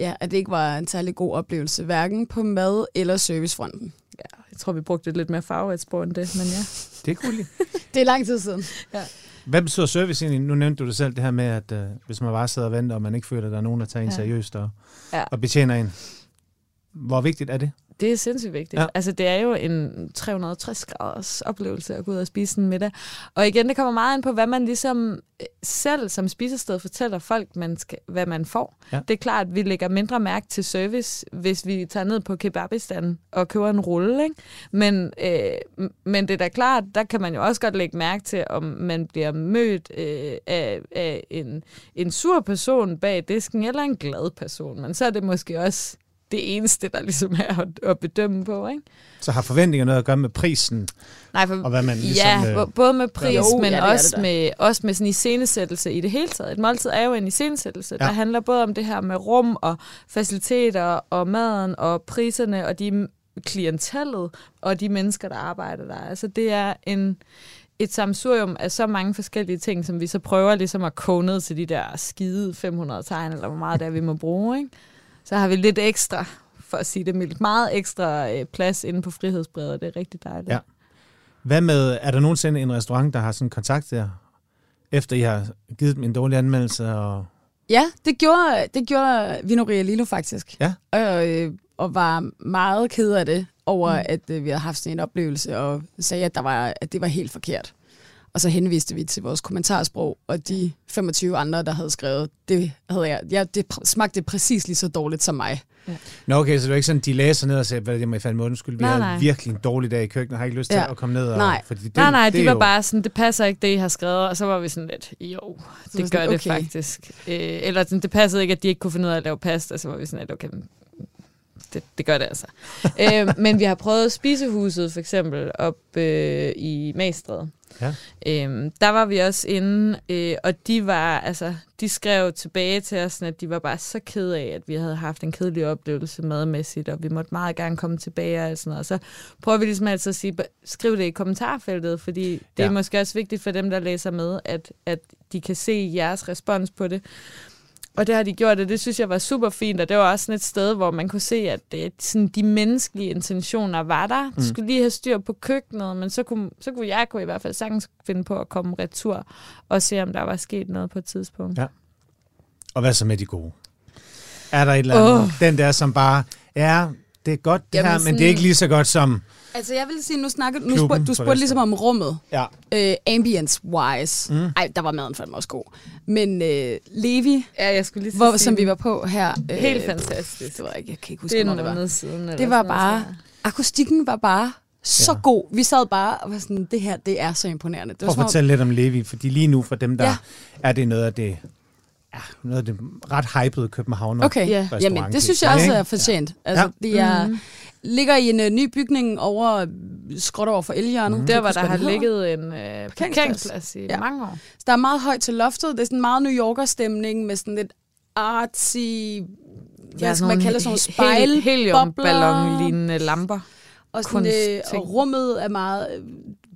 ja, at det ikke var en særlig god oplevelse, hverken på mad- eller servicefronten. Ja, jeg tror, vi brugte lidt mere farve et spor end det, men ja. Det er cool. Det er lang tid siden. Hvad betyder service egentlig? Nu nævnte du det selv, det her med, at øh, hvis man bare sidder og venter, og man ikke føler, at der er nogen, der tager en Ja. seriøst og, Ja. og betjener en. Hvor vigtigt er det? Det er sindssygt vigtigt. Ja. Altså, det er jo en 360 graders oplevelse at gå ud og spise en middag. Og igen, det kommer meget ind på, hvad man ligesom øh, selv som spisested fortæller folk, man skal, hvad man får. Ja. Det er klart, at vi lægger mindre mærke til service, hvis vi tager ned på kebabistan og køber en rulle. Ikke? Men, øh, men det er da klart, der kan man jo også godt lægge mærke til, om man bliver mødt øh, af, af en, en sur person bag disken, eller en glad person. Men så er det måske også det eneste, der ligesom er at, at bedømme på, ikke? Så har forventninger noget at gøre med prisen, Nej, for, og hvad man ligesom... ja, øh, både med pris, Jo, men ja, det også, det med, også med sådan iscenesættelse i det hele taget. Et måltid er jo en iscenesættelse, Ja. der handler både om det her med rum og faciliteter og maden og priserne og de klientellet og de mennesker, der arbejder der. Altså det er en, et samsurium af så mange forskellige ting, som vi så prøver ligesom at koge ned til de der skide 500 tegn, eller hvor meget det er, vi må bruge. Ikke? Så har vi lidt ekstra, for at sige det mildt, meget ekstra øh, plads inde på frihedsbredet. Det er rigtig dejligt. Ja. Hvad med, er der nogensinde en restaurant, der har sådan kontaktet jer, efter I har givet dem en dårlig anmeldelse? Og... Ja, det gjorde, det gjorde Vinoria Lilo faktisk. Ja. Og, øh, og var meget ked af det, over mm. at øh, vi havde haft sådan en oplevelse, og sagde, at, der var, at det var helt forkert. Og så henviste vi til vores kommentarsprog, og de 25 andre, der havde skrevet, det, havde jeg, ja, det pr- smagte præcis lige så dårligt som mig. Nå okay, så det er ikke sådan, de læser ned og siger, hvad det, må I fandme undskylde, vi Nej, har nej. virkelig en dårlig dag i køkkenet, har ikke lyst til Ja. at komme ned og... Nej. Fordi det, Nej, nej, det de var jo- bare sådan, det passer ikke, det I har skrevet, og så var vi sådan lidt, jo, var det sådan, gør det okay. faktisk. Øh, eller sådan, det passede ikke, at de ikke kunne finde ud af at lave pasta, så var vi sådan lidt, okay, det, det gør det altså. øh, men vi har prøvet spisehuset for eksempel op øh, i Magstred. Ja. Øhm, der var vi også inde, øh, og de var, altså, de skrev tilbage til os, at de var bare så ked af, at vi havde haft en kedelig oplevelse madmæssigt, og vi måtte meget gerne komme tilbage og sådan noget. Og så prøver vi ligesom altid at sige, skriv det i kommentarfeltet, fordi det ja. er måske også vigtigt for dem, der læser med, at, at de kan se jeres respons på det. Og det har de gjort, og det synes jeg var super fint, og det var også sådan et sted, hvor man kunne se, at det, sådan, de menneskelige intentioner var der. Mm. Du skulle lige have styr på køkkenet, men så kunne, så kunne jeg kunne i hvert fald sagtens finde på at komme retur og se, om der var sket noget på et tidspunkt. Ja. Og hvad så med de gode? Er der et eller andet, oh. den der, som bare, ja, det er godt det Jamen her, sådan, men det er ikke lige så godt som Altså jeg vil sige, nu snakker nu spurgte, du spurgte ligesom om rummet. Ja. Uh, ambience-wise. Mm. Ej, der var maden fandme også god. Men uh, Levi, ja, jeg skulle lige hvor, som vi var på her. Uh, Helt fantastisk. Det var ikke, jeg kan ikke huske, det er det var. Siden, eller det var bare, akustikken var bare så ja. god. Vi sad bare og var sådan, det her, det er så imponerende. Det var Prøv at fortælle lidt om Levi, fordi lige nu for dem, der ja. er det noget af det ja, noget af det ret hypede København. Okay, ja. Jamen, det synes jeg også er fortjent. Ja. Altså, ja. det er, mm ligger i en uh, ny bygning over skråt over for Elhjørnet. Mm. Der, hvor der har ligget en uh, parkeringsplads i ja. mange år. Så der er meget højt til loftet. Det er sådan meget New Yorker-stemning med sådan lidt artsy, hvad ja, skal man kalde sådan nogle spejl heliumballon-lignende lamper. Og, sådan, øh, og rummet er meget øh,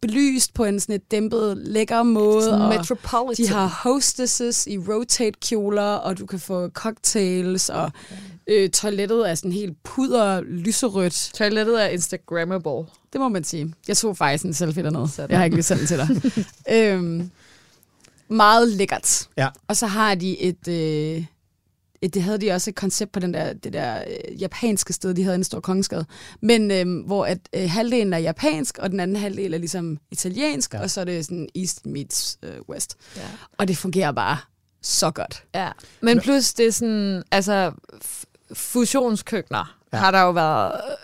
belyst på en sådan et dæmpet, lækker måde. Sådan metropolitan. De har hostesses i rotate-kjoler, og du kan få cocktails, og øh, toilettet er sådan helt puder lyserødt. Toilettet er Instagrammable. Det må man sige. Jeg så faktisk en selfie dernede. Sådan. Jeg har ikke lige sendt til dig. øhm, meget lækkert. Ja. Og så har de et... Øh, det havde de også et koncept på den der, det der øh, japanske sted, de havde en stor kongeskade. Men øh, hvor at øh, halvdelen er japansk, og den anden halvdel er ligesom italiensk, ja. og så er det sådan East meets øh, West. Ja. Og det fungerer bare så godt. Ja, men plus det er sådan, altså fusionskøkkener ja. har der jo været øh,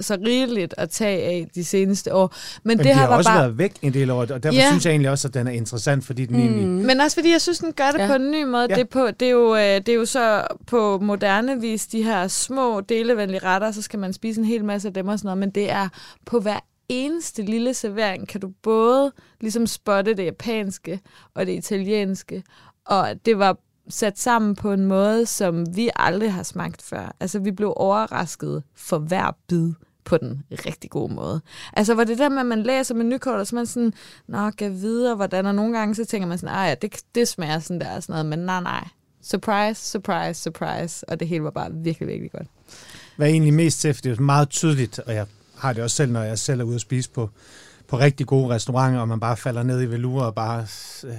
så rigeligt at tage af de seneste år. Men, Men det de har, har også bare... været væk en del år, og derfor ja. synes jeg egentlig også, at den er interessant, fordi den mm. egentlig... Men også fordi jeg synes, den gør det ja. på en ny måde. Ja. Det, er på, det, er jo, øh, det er jo så på moderne vis de her små delevenlige retter, så skal man spise en hel masse af dem og sådan noget, men det er på hver eneste lille servering kan du både ligesom spotte det japanske og det italienske, og det var sat sammen på en måde, som vi aldrig har smagt før. Altså, vi blev overrasket for hver bid på den rigtig gode måde. Altså, hvor det der med, at man læser menukort, og så man sådan, nå, kan videre, hvordan, og nogle gange så tænker man sådan, ah ja, det, det smager sådan der, og sådan noget, men nej, nej. Surprise, surprise, surprise, og det hele var bare virkelig, virkelig godt. Hvad er egentlig mest til, det er meget tydeligt, og jeg har det også selv, når jeg selv er ude at spise på, på rigtig gode restauranter, og man bare falder ned i velure og bare øh,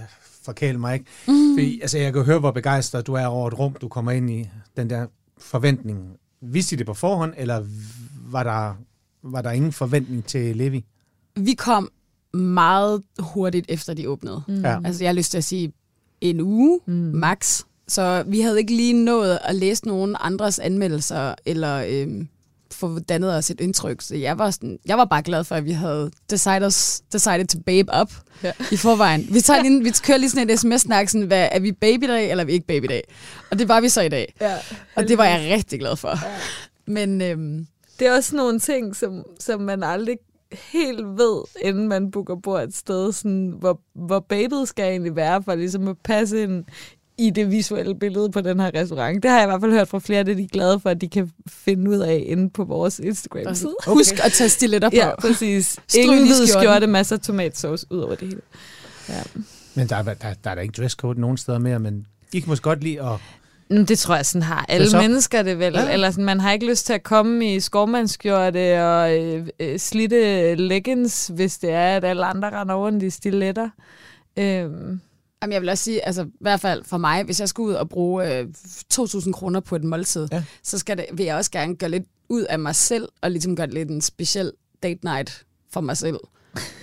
forkæle mig, ikke? Mm. Fordi, altså, jeg kan høre, hvor begejstret du er over et rum, du kommer ind i den der forventning. Vidste I det på forhånd, eller var der, var der ingen forventning til Levi? Vi kom meget hurtigt efter de åbnede. Mm. Ja. Altså, jeg har lyst til at sige en uge, mm. max. Så vi havde ikke lige nået at læse nogen andres anmeldelser, eller øhm, få dannet os et indtryk. Så jeg var, sådan, jeg var bare glad for, at vi havde decided, decided to babe up ja. i forvejen. Vi, tager lige, vi kører lige sådan et sms-snak, sådan, hvad, er vi babydag, eller er vi ikke babydag? Og det var vi så i dag. Ja, og det var jeg rigtig glad for. Ja. Men øhm, det er også nogle ting, som, som man aldrig helt ved, inden man booker bord et sted, sådan, hvor, hvor babyet skal egentlig være, for ligesom at passe ind i det visuelle billede på den her restaurant. Det har jeg i hvert fald hørt fra flere, det er de glade for, at de kan finde ud af inde på vores Instagram-side. Okay. Husk at tage stiletter på. Ja, præcis. Ingen hvid skjorte, masser af tomatsauce ud over det hele. Ja. Men der, der, der, der er der ikke dresscode nogen steder mere, men I kan måske godt lide at det tror jeg sådan har alle det mennesker det vel. Ja. Eller sådan, man har ikke lyst til at komme i skovmandskjorte og øh, øh, slitte leggings, hvis det er, at alle andre render rundt i stiletter. Øhm, Jamen, jeg vil også sige, altså i hvert fald for mig, hvis jeg skal ud og bruge øh, 2.000 kroner på et måltid, ja. så skal det, vil jeg også gerne gøre lidt ud af mig selv, og ligesom gøre lidt en speciel date night for mig selv.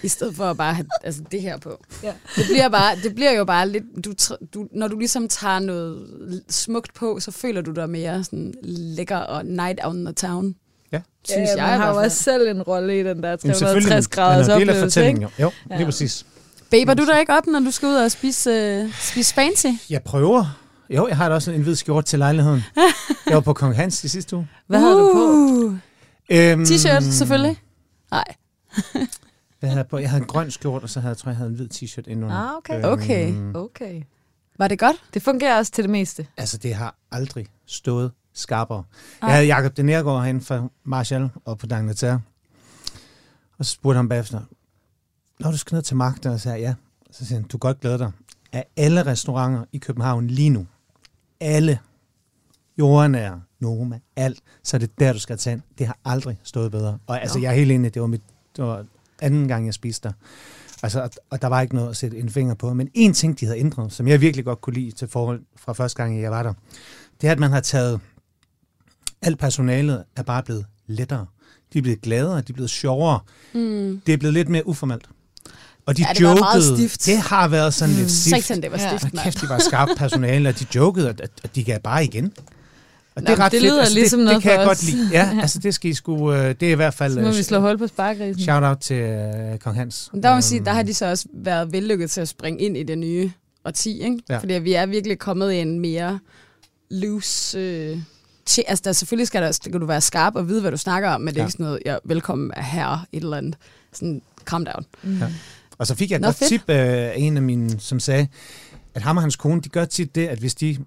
I stedet for at bare have altså, det her på. Ja. Det, bliver bare, det bliver jo bare lidt... Du, du, når du ligesom tager noget smukt på, så føler du dig mere sådan lækker og night out in the town. Ja, synes ja, jeg. Man har jo også selv en rolle i den der 360 graders oplevelse, ikke? Jo, lige ja. præcis. Baber du dig ikke op, når du skal ud og spise, uh, spise fancy? Jeg prøver. Jo, jeg har da også en hvid skjorte til lejligheden. Jeg var på Kong Hans i sidste uge. Hvad havde du på? Uh, Øhm, T-shirt, selvfølgelig. Nej. Hvad havde jeg på? Jeg havde en grøn skjorte, og så havde jeg, tror jeg, havde en hvid t-shirt indenunder. Ah, okay. Øhm, Okay. Okay. Var det godt? Det fungerer også til det meste. Altså, det har aldrig stået skarpere. Ej. Jeg havde Jacob de Nergård herinde fra Marshall og på D'Angleterre. Og så spurgte han bagefter, når du skal ned til magten, og sagde, ja. Så siger han, du kan godt glæde dig. Af alle restauranter i København lige nu, alle, jordnære, Noma, alt, så er det der, du skal tage ind. Det har aldrig stået bedre. Og altså, jeg er helt enig, det var, mit, det var anden gang, jeg spiste der. Altså, og- og der var ikke noget at sætte en finger på. Men en ting, de havde ændret, som jeg virkelig godt kunne lide til forhold fra første gang, jeg var der, det er, at man har taget alt personalet er bare blevet lettere. De er blevet gladere, de er blevet sjovere. Mm. Det er blevet lidt mere uformelt. Og de Ja, det jokede. meget stift. Det har været sådan lidt stift. Satan, det var Ja. stift, Hold mand. kæft, de var skarpt personale, og de jokede, at, de gav bare igen. Og Nå, det lyder altså, ligesom det, noget det kan for jeg os. godt lide. Ja, altså det skal I sgu, øh, det er i hvert fald Så må øh, vi slå hul på sparkrisen. shout out til øh, Kong Hans. Men Der må man sige, Øhm, der har de så også været vellykket til at springe ind i det nye årti, ikke? Ja. Fordi vi er virkelig kommet i en mere loose... Øh, til, altså, der selvfølgelig skal, der, kan du være skarp og vide, hvad du snakker om, men det er Ja. ikke sådan noget, ja, velkommen her, et eller andet. Sådan, calm down. Mm. Ja. Og så fik jeg et Nå, godt fedt. tip af en af mine, som sagde, at ham og hans kone, de gør tit det, at hvis de,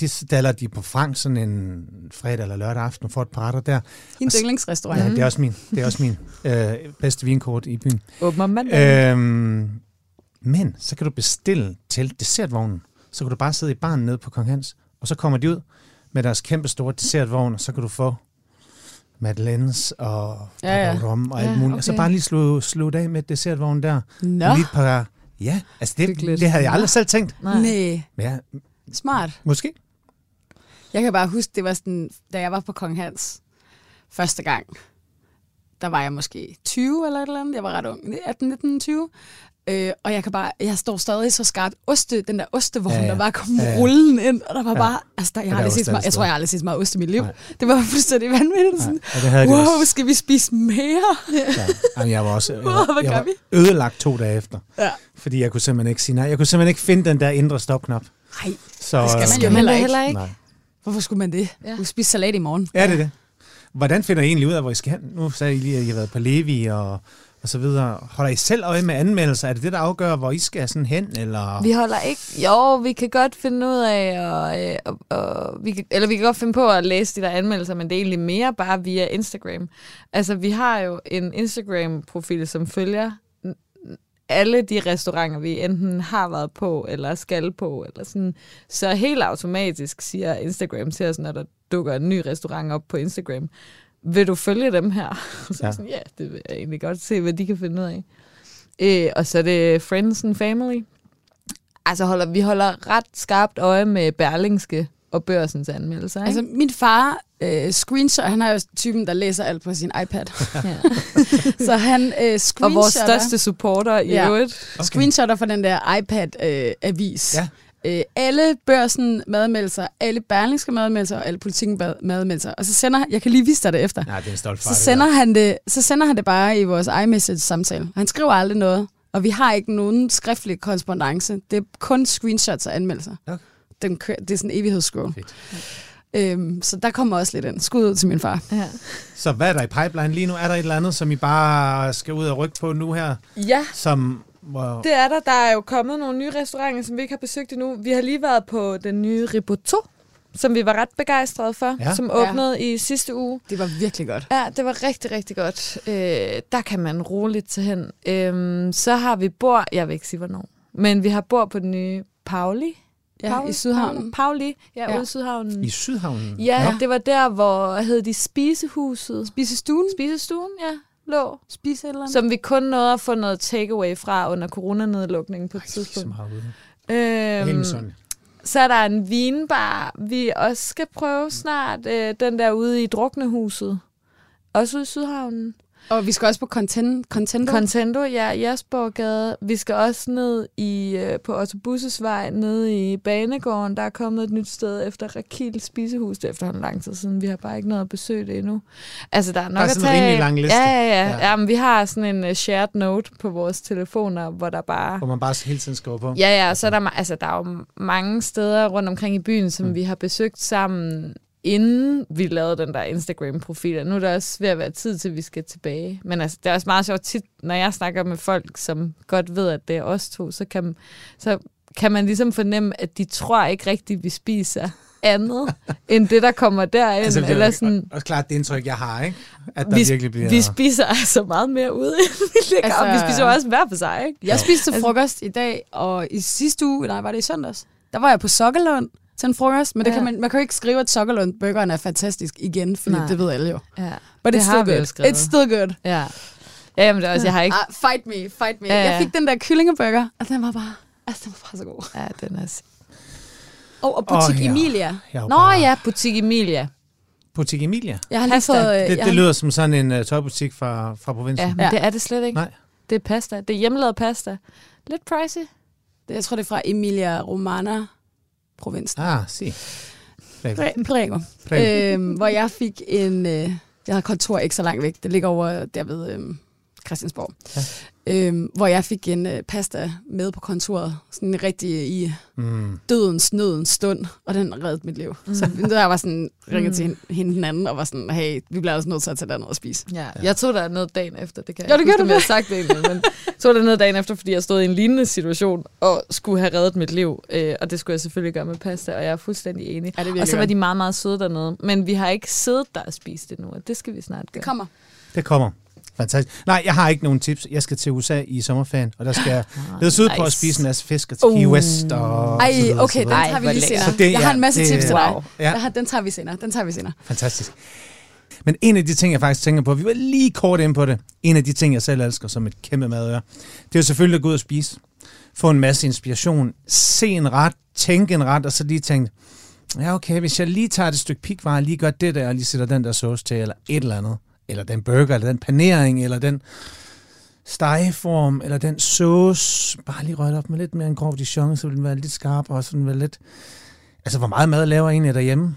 de daller de på Frank sådan en fredag eller lørdag aften og får et par der. S- yndlingsrestaurant. Ja, det er også min, det er også min øh, bedste vinkort i byen. Åbner mandag. Øhm, men så kan du bestille til dessertvognen. Så kan du bare sidde i baren nede på Kong Hans, og så kommer de ud med deres kæmpe store dessertvogn, og så kan du få madeleines og Ja, ja. rom og alt Ja, muligt. Og så okay. bare lige slå, slå det af med dessertvognen der. Nå, Lige et par... Ja, altså det, Hyggeligt. det havde jeg aldrig selv tænkt. Nej. nej. Ja, Smart. måske. Jeg kan bare huske, det var sådan, da jeg var på Kong Hans første gang, der var jeg måske 20 eller et eller andet. Jeg var ret ung, 18, 19, 20. Øh, og jeg kan bare, jeg står stadig så skarpt. Oste, den der ostevogn, Ja, ja, ja. der bare kom Ja, ja, ja. rullen ind, og der var Ja. bare, altså der, jeg, har aldrig var set meget, jeg tror, jeg har aldrig set så meget ost i mit liv. Nej. Det var fuldstændig vanvittigt. Sådan, det wow, også. skal vi spise mere? Ja. Jamen, jeg var også jeg var, jeg var ødelagt to dage efter. Ja. Fordi jeg kunne simpelthen ikke sige nej. Jeg kunne simpelthen ikke finde den der indre stopknop. Nej, Så, Det skal man øh, jo man heller ikke. heller ikke? Nej. hvorfor skulle man det? Ja. Ja. Du spiser salat i morgen. Ja, det er det. Hvordan finder I egentlig ud af, hvor I skal hen? Nu sagde I lige, at I har været på Levi og, og så videre. Holder I selv øje med anmeldelser? Er det det, der afgør, hvor I skal sådan hen? Eller? Vi holder ikke... Jo, vi kan godt finde ud af... Og, og, og, vi kan, eller vi kan godt finde på at læse de der anmeldelser, men det er egentlig mere bare via Instagram. Altså, vi har jo en Instagram-profil, som følger alle de restauranter, vi enten har været på, eller skal på, eller sådan. Så helt automatisk siger Instagram til os, når der dukker en ny restaurant op på Instagram, vil du følge dem her? Så Ja. ja. sådan, ja, det vil jeg egentlig godt se, hvad de kan finde ud af. Øh, og så er det Friends and Family. Altså holder, vi holder ret skarpt øje med Berlingske og børsens anmeldelser. Ikke? Altså, min far, øh, screenshot, han er jo typen, der læser alt på sin iPad. ja. så han øh, screenshotter, Og vores største supporter i Ja. øvrigt. Okay. screenshotter fra den der iPad-avis. Ja. Øh, alle børsen madmeldelser, alle berlingske madmeldelser og alle politikken madmeldelser. Og så sender jeg kan lige vise dig det efter. Nej, det er en stolt far. Så det sender, der. han det, så sender han det bare i vores iMessage-samtale. Han skriver aldrig noget, og vi har ikke nogen skriftlig korrespondence. Det er kun screenshots og anmeldelser. Okay. Den, kører- det er sådan en evighedsscroll. Fedt. Øhm, så der kommer også lidt ind. Skud ud til min far. Ja. Så hvad er der i pipeline lige nu? Er der et eller andet, som I bare skal ud og rykke på nu her? ja, Som, hvor, det er der. Der er jo kommet nogle nye restauranter, som vi ikke har besøgt endnu. Vi har lige været på den nye Riboto, som vi var ret begejstrede for, Ja. som Ja. åbnede i sidste uge. Det var virkelig godt. Ja, det var rigtig, rigtig godt. Øh, der kan man roligt tage hen. Øhm, så har vi bord, jeg vil ikke sige hvornår, men vi har bord på den nye Pauli. Ja, Pauli? i Sydhavnen. Pauli, ja, Ja. ude i Sydhavnen. I Sydhavnen? Ja, ja, det var der, hvor hed de Spisehuset. Spisestuen. Spisestuen, ja, lå. Spise et eller andet. Som vi kun nåede at få noget takeaway fra under coronanedlukningen på et Ej, så tidspunkt. meget ude. Øhm, så er der en vinbar, vi også skal prøve snart. Øh, den der ude i Druknehuset. Også ude i Sydhavnen. Og vi skal også på content, Contendo. Contendo, ja, Jasborgade. Vi skal også ned i, øh, på Otto Busses vej, nede i Banegården. Der er kommet et nyt sted efter Rakil Spisehus. Det er efterhånden lang tid siden. Vi har bare ikke noget at besøge det endnu. Altså, der er nok Der er at sådan en tage rimelig af. lang liste. Ja, ja, ja. Ja. ja. Jamen, vi har sådan en uh, shared note på vores telefoner, hvor der bare... Hvor man bare hele tiden skriver på. Ja, ja, og så er der, altså, der er jo mange steder rundt omkring i byen, som mm. vi har besøgt sammen, inden vi lavede den der Instagram-profil. Og nu er der også ved at være tid til, at vi skal tilbage. Men altså, det er også meget sjovt tit, når jeg snakker med folk, som godt ved, at det er os to, så kan, så kan man ligesom fornemme, at de tror ikke rigtigt, vi spiser andet, end det, der kommer derind. Altså, det er eller sådan, også klart det indtryk, jeg har, ikke? At der vi, virkelig bliver... vi spiser altså meget mere ude, end vi ligger. Altså- Altså, vi spiser jo også hver for sig, ikke? Jeg spiste til Altså- frokost i dag, og i sidste uge, nej, var det i søndags, der var jeg på Sokkerlund til en frokost, men det Ja. kan man, man kan jo ikke skrive, at Sokkerlund burgeren er fantastisk igen, fordi Nej. det ved alle jo. Ja, But det it's har still good. It's still good. Ja. Ja, men det er også, jeg har ikke... Ah, fight me, fight me. Ja, ja. Jeg fik den der kyllingeburger, og den var bare, altså, den var bare så god. Ja, den er... Og, og Butik Åh, ja. Emilia. Nå bare- ja, Butik Emilia. Butik Emilia. Jeg har lige fået... øh, Det, det har- lyder som sådan en uh, tøjbutik fra, fra provinsen. Ja, men Ja. ja. det er det slet ikke. Nej. Det er pasta. Det er hjemmelavet pasta. Lidt pricey. Det, jeg tror, det er fra Emilia Romana provinsen. Ah, sig. Prego. Pre- Prego. Prego. øhm, hvor jeg fik en... Øh, jeg har kontor ikke så langt væk. Det ligger over der ved øhm, Christiansborg. Ja. Øhm, hvor jeg fik en øh, pasta med på kontoret. Sådan rigtig i Mm. dødens, nødens stund. Og den reddede mit liv. Mm. Så der var sådan ringet Mm. til hende, hende den anden, og var sådan, hey, vi bliver altså nødt til at tage derned og spise. Ja. Jeg tog der ned dagen efter. Det kan Ja, jeg det ikke huske, om jeg har sagt det egentlig, men jeg tog der ned dagen efter, fordi jeg stod i en lignende situation og skulle have reddet mit liv. Øh, og det skulle jeg selvfølgelig gøre med pasta, og jeg er fuldstændig enig. Ja, Og så var de meget, meget søde dernede. Men vi har ikke siddet der og spist det nu, og det skal vi snart gøre. Det kommer. Det kommer. Fantastisk. Nej, jeg har ikke nogen tips. Jeg skal til USA i sommerferien, og der skal jeg ledes ud på at nice. spise en masse fisk og til Key Uh. West. Og Ej, videre, okay, så den tager vi lige senere. Jeg har en masse det- tips til dig. Wow. Ja. Jeg har, den tager vi senere. Den tager vi senere. Fantastisk. Men en af de ting, jeg faktisk tænker på, vi var lige kort ind på det, en af de ting, jeg selv elsker som et kæmpe madøre, det er jo selvfølgelig at gå ud og spise. Få en masse inspiration, se en ret, tænke en ret, og så lige tænke, ja okay, hvis jeg lige tager et stykke pikvarer, lige gør det der, og lige sætter den der sauce til, eller et eller andet, eller den burger, eller den panering, eller den stegeform, eller den sauce, bare lige røget op med lidt mere en grov dijon, så vil den være lidt skarpere, og sådan være lidt... Altså, hvor meget mad laver egentlig derhjemme?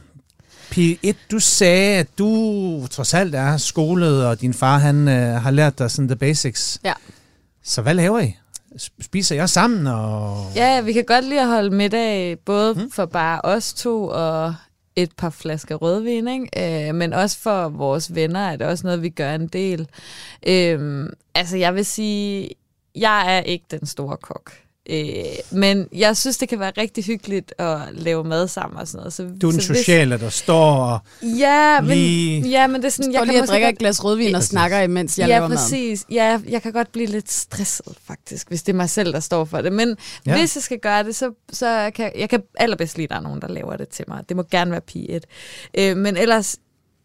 P1, du sagde, at du trods alt er skolet, og din far han øh, har lært dig sådan the basics. Ja. Så hvad laver I? Spiser jeg sammen? Og... Ja, vi kan godt lide at holde middag, både Mm. mm. for bare os to og et par flasker rødvin, ikke? Øh, men også for vores venner er det også noget, vi gør en del. Øh, altså, jeg vil sige, jeg er ikke den store kok. Øh, men jeg synes, det kan være rigtig hyggeligt at lave mad sammen og sådan noget. Så, Du er den så hvis- sociale, der står og Ja, men, lige... ja, men det er sådan, Jeg jeg lige kan at måske drikke godt... et glas rødvin og snakker, imens jeg ja, laver præcis. Ja, jeg kan godt blive lidt stresset, faktisk, hvis det er mig selv, der står for det. Men Ja. hvis jeg skal gøre det, så, så kan jeg kan allerbedst lide, at der er nogen, der laver det til mig. Det må gerne være pige 1. Øh, men ellers,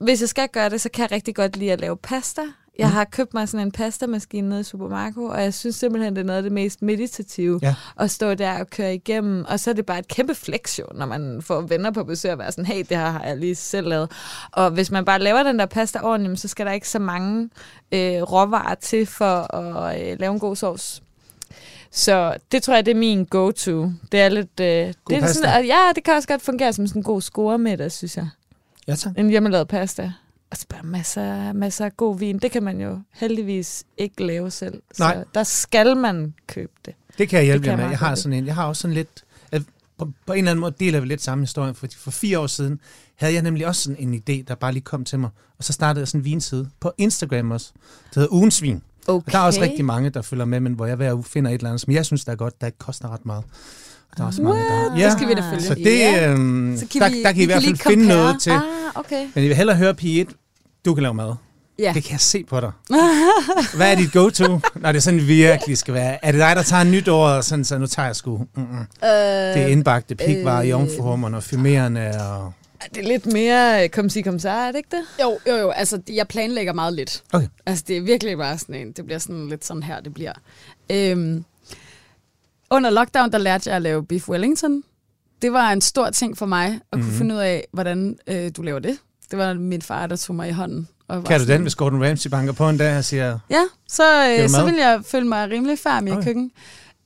hvis jeg skal gøre det, så kan jeg rigtig godt lide at lave pasta. Jeg Mm. har købt mig sådan en pastamaskine nede i Supermarco, og jeg synes simpelthen, det er noget af det mest meditative Ja. at stå der og køre igennem. Og så er det bare et kæmpe flex jo, når man får venner på besøg og være sådan, hey, det her har jeg lige selv lavet. Og hvis man bare laver den der pasta ordentligt, så skal der ikke så mange øh, råvarer til for at øh, lave en god sovs. Så det tror jeg, det er min go-to. Det er lidt... Øh, det er pasta. sådan, ja, det kan også godt fungere som sådan en god score med det, synes jeg. Ja, tak. En hjemmelavet pasta. Og så bare masser, masser af god vin. Det kan man jo heldigvis ikke lave selv. Nej. Så der skal man købe det. Det kan jeg hjælpe jer med. jeg har, sådan en, jeg har også sådan lidt... På, på en eller anden måde deler vi lidt samme historie, fordi for fire år siden havde jeg nemlig også sådan en idé, der bare lige kom til mig. Og så startede jeg sådan en vinside på Instagram også. Det hedder Ugens Vin. Okay. Og der er også rigtig mange, der følger med, men hvor jeg hver uge finder et eller andet, som jeg synes, der er godt, der ikke koster ret meget. Og der er også mange, der... Det skal vi da følge. Så det, Ja. øhm, Så kan der, vi- der kan I vi i hvert fald finde noget til. Ah, okay. Men jeg vil hellere høre Pige 1. Du kan lave mad. Ja. Det kan jeg se på dig. Hvad er dit go-to, når det sådan virkelig skal være? Er det dig, der tager nyt ord, og sådan, så nu tager jeg sgu mm-mm. Øh, det er indbagte pikvarer, øh, jomfruhummerne og fumerende og... Det er lidt mere øh, kom sig kom så, er det ikke det? Jo, jo, jo. Altså, jeg planlægger meget lidt. Okay. Altså, det er virkelig bare sådan en, det bliver sådan lidt sådan her, det bliver. Øhm, under lockdown, der lærte jeg at lave beef Wellington. Det var en stor ting for mig, at kunne Mhm. finde ud af, hvordan øh, du laver det. Det var min far, der tog mig i hånden Og var Kan du den, hvis Gordon Ramsay banker på en dag og siger, Ja, så, øh, så vil jeg føle mig rimelig færdig i Okay. køkken.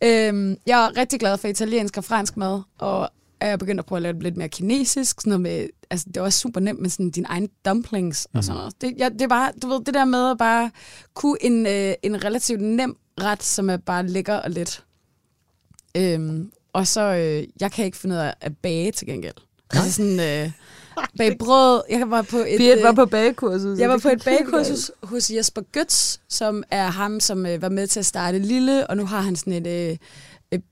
Øhm, jeg er rigtig glad for italiensk og fransk mad, og er jeg begyndt at prøve at lave det lidt mere kinesisk. Sådan noget med, altså, det er også super nemt med sådan dine egne dumplings Mhm. og sådan noget. Det, ja, det er bare, du ved, det der med at bare kunne en, øh, en relativt nem ret, som er bare lækker og let. Øhm, og så, øh, jeg kan ikke finde ud af at bage til gengæld. Altså sådan, øh, bage brød. Jeg var på et... Birgit var øh, på bagekursus. jeg var Det på et bagekursus hos Jesper Götz, som er ham, som øh, var med til at starte Lille, og nu har han sådan et, øh,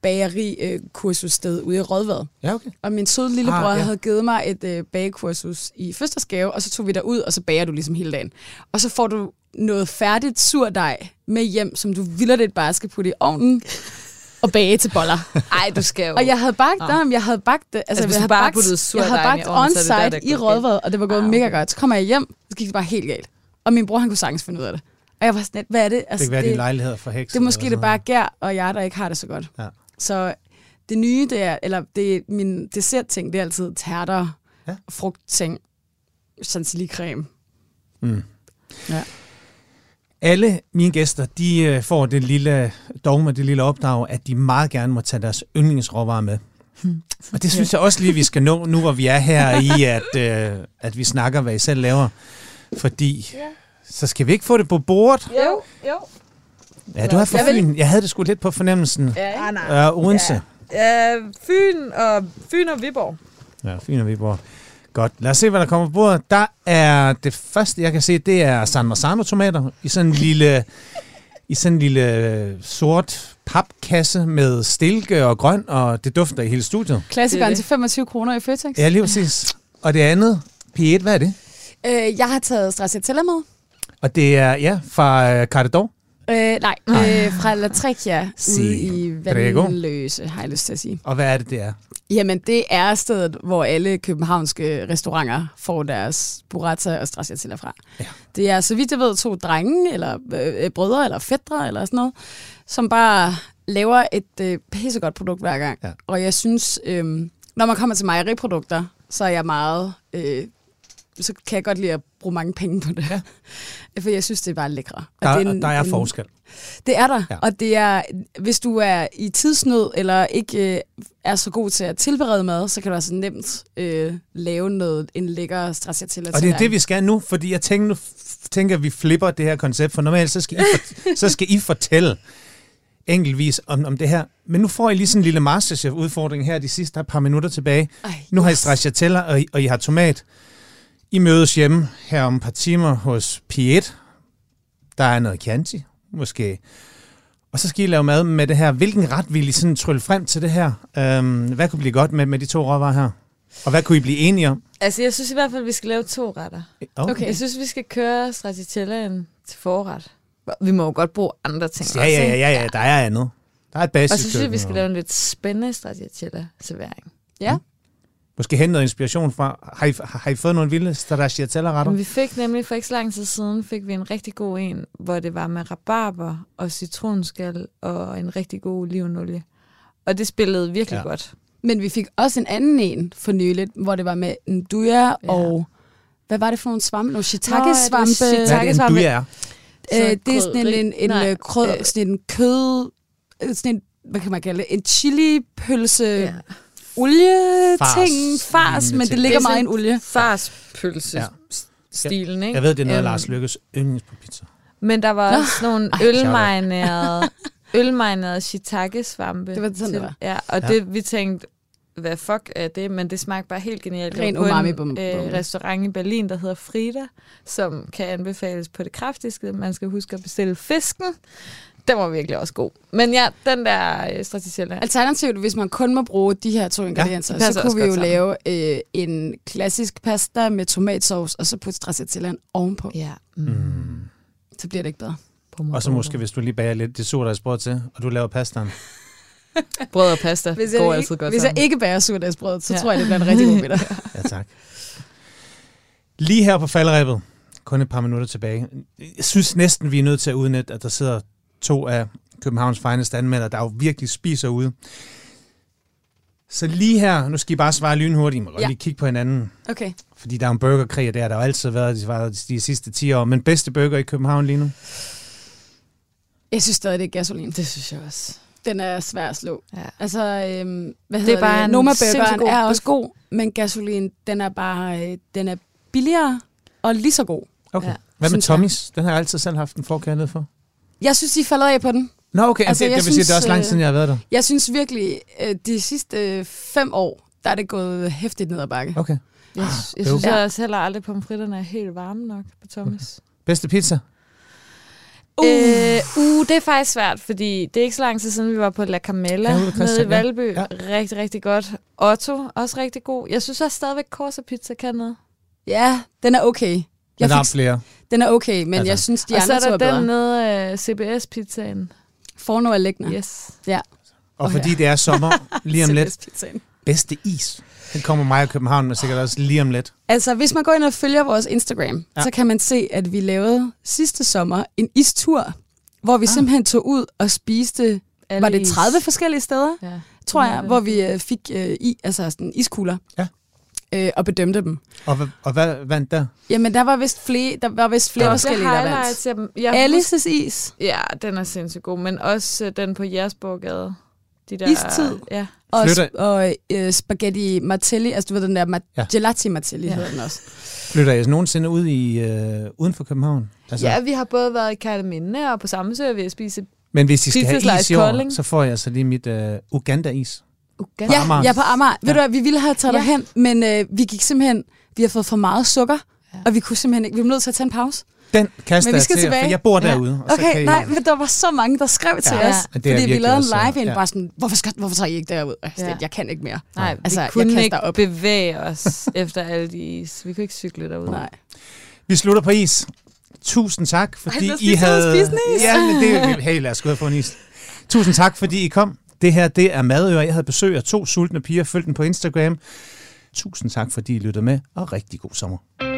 bageri-kursussted ude i Rødvad. ja okay. Og min søde lillebror Ah, ja. havde givet mig et øh, bagekursus i fødselsdagsgave, og så tog vi derud, og så bager du ligesom hele dagen. Og så får du noget færdigt surdej med hjem, som du vildt bare skal putte i ovnen og bage til boller. Ej, du skal jo. Og jeg havde bagt dem, jeg havde bagt det. Altså, hvis jeg havde bare bagt, puttede jeg havde bagt ovnen, så er det der, on-site det i Rødvad, og det var gået Ah, ah, mega okay. godt. Så kommer jeg hjem, så gik det bare helt galt. Og min bror, han kunne sagtens finde ud af det. Og jeg var sådan lidt, hvad er det? Det Altså, kan være, det, din lejlighed for heks. det er måske det bare Gær og jeg, der ikke har det så godt. Ja. Så det nye, det er, eller det, min dessertting, det er altid tærter, ja. frugtting, chantilly-creme. Mm. Ja. Alle mine gæster, de øh, får det lille dogme, det lille opdrag, at de meget gerne må tage deres yndlingsråvarer med. Og det synes jeg også lige, vi skal nå, nu hvor vi er her i, at, øh, at vi snakker, hvad I selv laver. Fordi, så skal vi ikke få det på bordet. Jo, jo. Ja, du er fra Jeg vil- Fyn. Jeg havde det sgu lidt på fornemmelsen. Ja, nej. Øh, Odense. Ja, Fyn og, Fyn og Viborg. Ja, Fyn og Viborg. Godt. Lad os se, hvad der kommer på bordet. Der er det første, jeg kan se, det er San Marzano tomater i sådan en lille, i sådan en lille øh, sort papkasse med stilke og grøn, og det dufter i hele studiet. Klassikeren til 25 kroner i Føtex. Ja, lige præcis. Og det andet, P1, hvad er det? Øh, jeg har taget stracciatella med. Og det er, ja, fra øh, Cartedor. Øh, nej, øh, fra La Treccia Si, ude i. Vandløse, har jeg lyst til at sige. Og hvad er det, det er? Jamen, det er stedet, hvor alle københavnske restauranter får deres burrata og stracciatella fra. Ja. Det er, så vidt jeg ved, to drenge, eller øh, brødre, eller fædre, eller sådan noget, som bare laver et øh, pissegodt produkt hver gang. Ja. Og jeg synes, øh, når man kommer til mejeriprodukter, så er jeg meget... Øh, så kan jeg godt lide at bruge mange penge på det. Ja. For jeg synes, det er bare lækre. Og Der, det en- der er en- forskel. det er der, Ja. og det er, hvis du er i tidsnød, eller ikke øh, er så god til at tilberede mad, så kan du altså nemt øh, lave noget, en lækker stracciatella Og det er det, vi skal nu, fordi jeg tænker, nu tænker, at vi flipper det her koncept, for normalt så skal I, for, så skal I fortælle enkeltvis om, om det her. Men nu får I lige sådan en lille Masterchef-udfordring her de sidste par minutter tilbage. Ej, Nu har I stracciatella, og I, og I har tomat. I mødes hjemme her om et par timer hos P1. Der er noget Chianti, måske. Og så skal I lave mad med det her. Hvilken ret vil I sådan trylle frem til det her? Øhm, hvad kunne blive godt med, med de to råvarer her? Og hvad kunne I blive enige om? Altså, jeg synes i hvert fald, at vi skal lave to retter. Okay. Jeg synes, vi skal køre stracciatellaen til forret. Vi må jo godt bruge andre ting Ja, også, ja, ja, ja, ja, der er andet. Der er et basis. Og så synes jeg, vi skal lave en lidt spændende stracciatella-servering. Ja, Måske hente noget inspiration fra. Har I, har I fået nogle vilde stracciatella-retter? Men vi fik nemlig for ikke så lang tid siden, fik vi en rigtig god en, hvor det var med rabarber og citronskal og en rigtig god olivenolie. Og det spillede virkelig Ja. ja. godt. men vi fik også en anden en for nyligt, hvor det var med en duja Ja. og... Hvad var det for nogle svampe? Nogle Nå, shiitake-svampe. det var Hvad er det, en er? Øh, det er sådan en, en, en Nej, øh, krød, øh, sådan en kød, sådan en, hvad kan man kalde det, en chili-pølse, Ja. Ja. olie-ting, Fars, fars, men det ligger er meget i en olie. Farspølse-stilen, ikke? Jeg ved, det er noget Øhm, Lars Lykkes yndlings på pizza. Men der var Nå. også nogle ølmarinerede, ølmarinerede shiitake-svampe. Det var sådan, det var. Ja, og Ja. ja. det vi tænkte, hvad fuck er det? Men det smagte bare helt genialt. Ren på umami en bum- øh, restaurant i Berlin, der hedder Frida, som kan anbefales på det kraftigste. Man skal huske at bestille fisken. Den var virkelig også god. Men ja, den der øh, stracciatella. Alternativt, hvis man kun må bruge de her to ingredienser, ja, så kunne vi jo godt lave øh, en klassisk pasta med tomatsauce, og så putte stracciatellaen ovenpå. Ja. Mm. Så bliver det ikke bedre. Og så måske, hvis du lige bager lidt det surdejsbrød til, og du laver pastaen. Brød og pasta Hvis går jeg, altid ikke, godt hvis jeg sammen. ikke bager surdagsbrød, så ja. tror jeg, det bliver en rigtig god middag. Ja, tak. Lige her på faldrebet, kun et par minutter tilbage. Jeg synes næsten, vi er nødt til at udnytte, at der sidder to af Københavns fineste anmeldere, der jo virkelig spiser ude. Så lige her, nu skal I bare svare lynhurtigt, I må godt Ja. lige kigge på hinanden. Okay. Fordi der er en burgerkrig, der der har altid været de, de sidste 10 år. Men bedste burger i København lige nu? Jeg synes stadig, det er gasolin. Det synes jeg også. Den er svær at slå. Ja. Altså, øhm, hvad Det hedder er bare det? Noma Burgeren god er også god, men gasolin, den er bare øh, den er billigere og lige så god. Okay. Ja, Hvad med. Tommys? Den har jeg altid selv haft en forkærlighed for. Jeg synes, de falder af på den. Nå, okay. Altså, Altså, det, jeg det vil sige, synes, det er også lang tid, siden jeg har været der. Jeg synes virkelig, øh, de sidste øh, fem år, der er det gået hæftigt ned ad bakke. Okay. Jeg, jeg det synes er- også heller aldrig, at pomfritterne er helt varme nok på Thomas. Bedste pizza? Uh. Øh, uh, det er faktisk svært, fordi det er ikke så lang tid siden, vi var på La Camella Ja, nede i. Valby. Ja. Rigtig, rigtig godt. Otto, også rigtig god. Jeg synes også stadigvæk, Corsa Pizza kan noget. Ja, den er okay. Jeg der er fik, flere. den er okay, men Altså. jeg synes, de og så andre er to der er den bedre. nede uh, CBS-pizzaen. Forno og Lægner. Yes. Ja. Og fordi det er sommer, lige om lidt. Bedste is. Den kommer mig og København, men sikkert også lige om lidt. Altså, hvis man går ind og følger vores Instagram, Ja. så kan man se, at vi lavede sidste sommer en istur, hvor vi ah. simpelthen tog ud og spiste, Alle var det is. 30 forskellige steder, Ja. tror jeg, hvor vi øh, fik øh, i, altså sådan iskugler Ja. Øh, og bedømte dem. Og, hvad- og hvad vandt der? Jamen, der var vist flere, der var vist flere Der var forskellige, der vandt. Jeg, jeg Alices is Ja, den er sindssygt god, men også øh, den på Jersborgade. De der, Istid. Ja. og, Flytter- og øh, spaghetti martelli, altså du ved den der ma- Ja. ja. gelati martelli, Ja. ja. hedder den også. Flytter jeg nogensinde ud i øh, uden for København? Altså, ja, vi har både været i Kærteminde og på Samsø ved at spise Men hvis I skal have is i år, Kolding. så får jeg så lige mit øh, Uganda-is. Uganda. Ja, ja, på Amager. Ja. Ved du hvad, vi ville have taget Ja. ja. derhen, men øh, vi gik simpelthen, vi har fået for meget sukker, Ja. ja. og vi kunne simpelthen ikke, vi var nødt til at tage en pause. Den kaster Men vi jeg skal til jer, for tilbage. jeg bor Ja. derude. Og så kan Okay, I, nej, men der var så mange, der skrev til Ja, os, er fordi vi virkelig lavede en live ind, ja. bare sådan, hvorfor, skal, hvorfor tager I ikke derud? Altså, Ja. ja. Jeg kan ikke mere. Nej, Altså, jeg vi kunne kaster ikke op. bevæge os efter alle de is. Vi kunne ikke cykle derude. Nej. Vi slutter på is. Tusind tak, fordi os I havde... Ja, men det, hey, lad os gå ud og få en is. Tusind tak, fordi I kom. Det her, det er Madøer. Jeg havde besøg af to sultne piger. Følg den på Instagram. Tusind tak, fordi I lyttede med, og rigtig god sommer.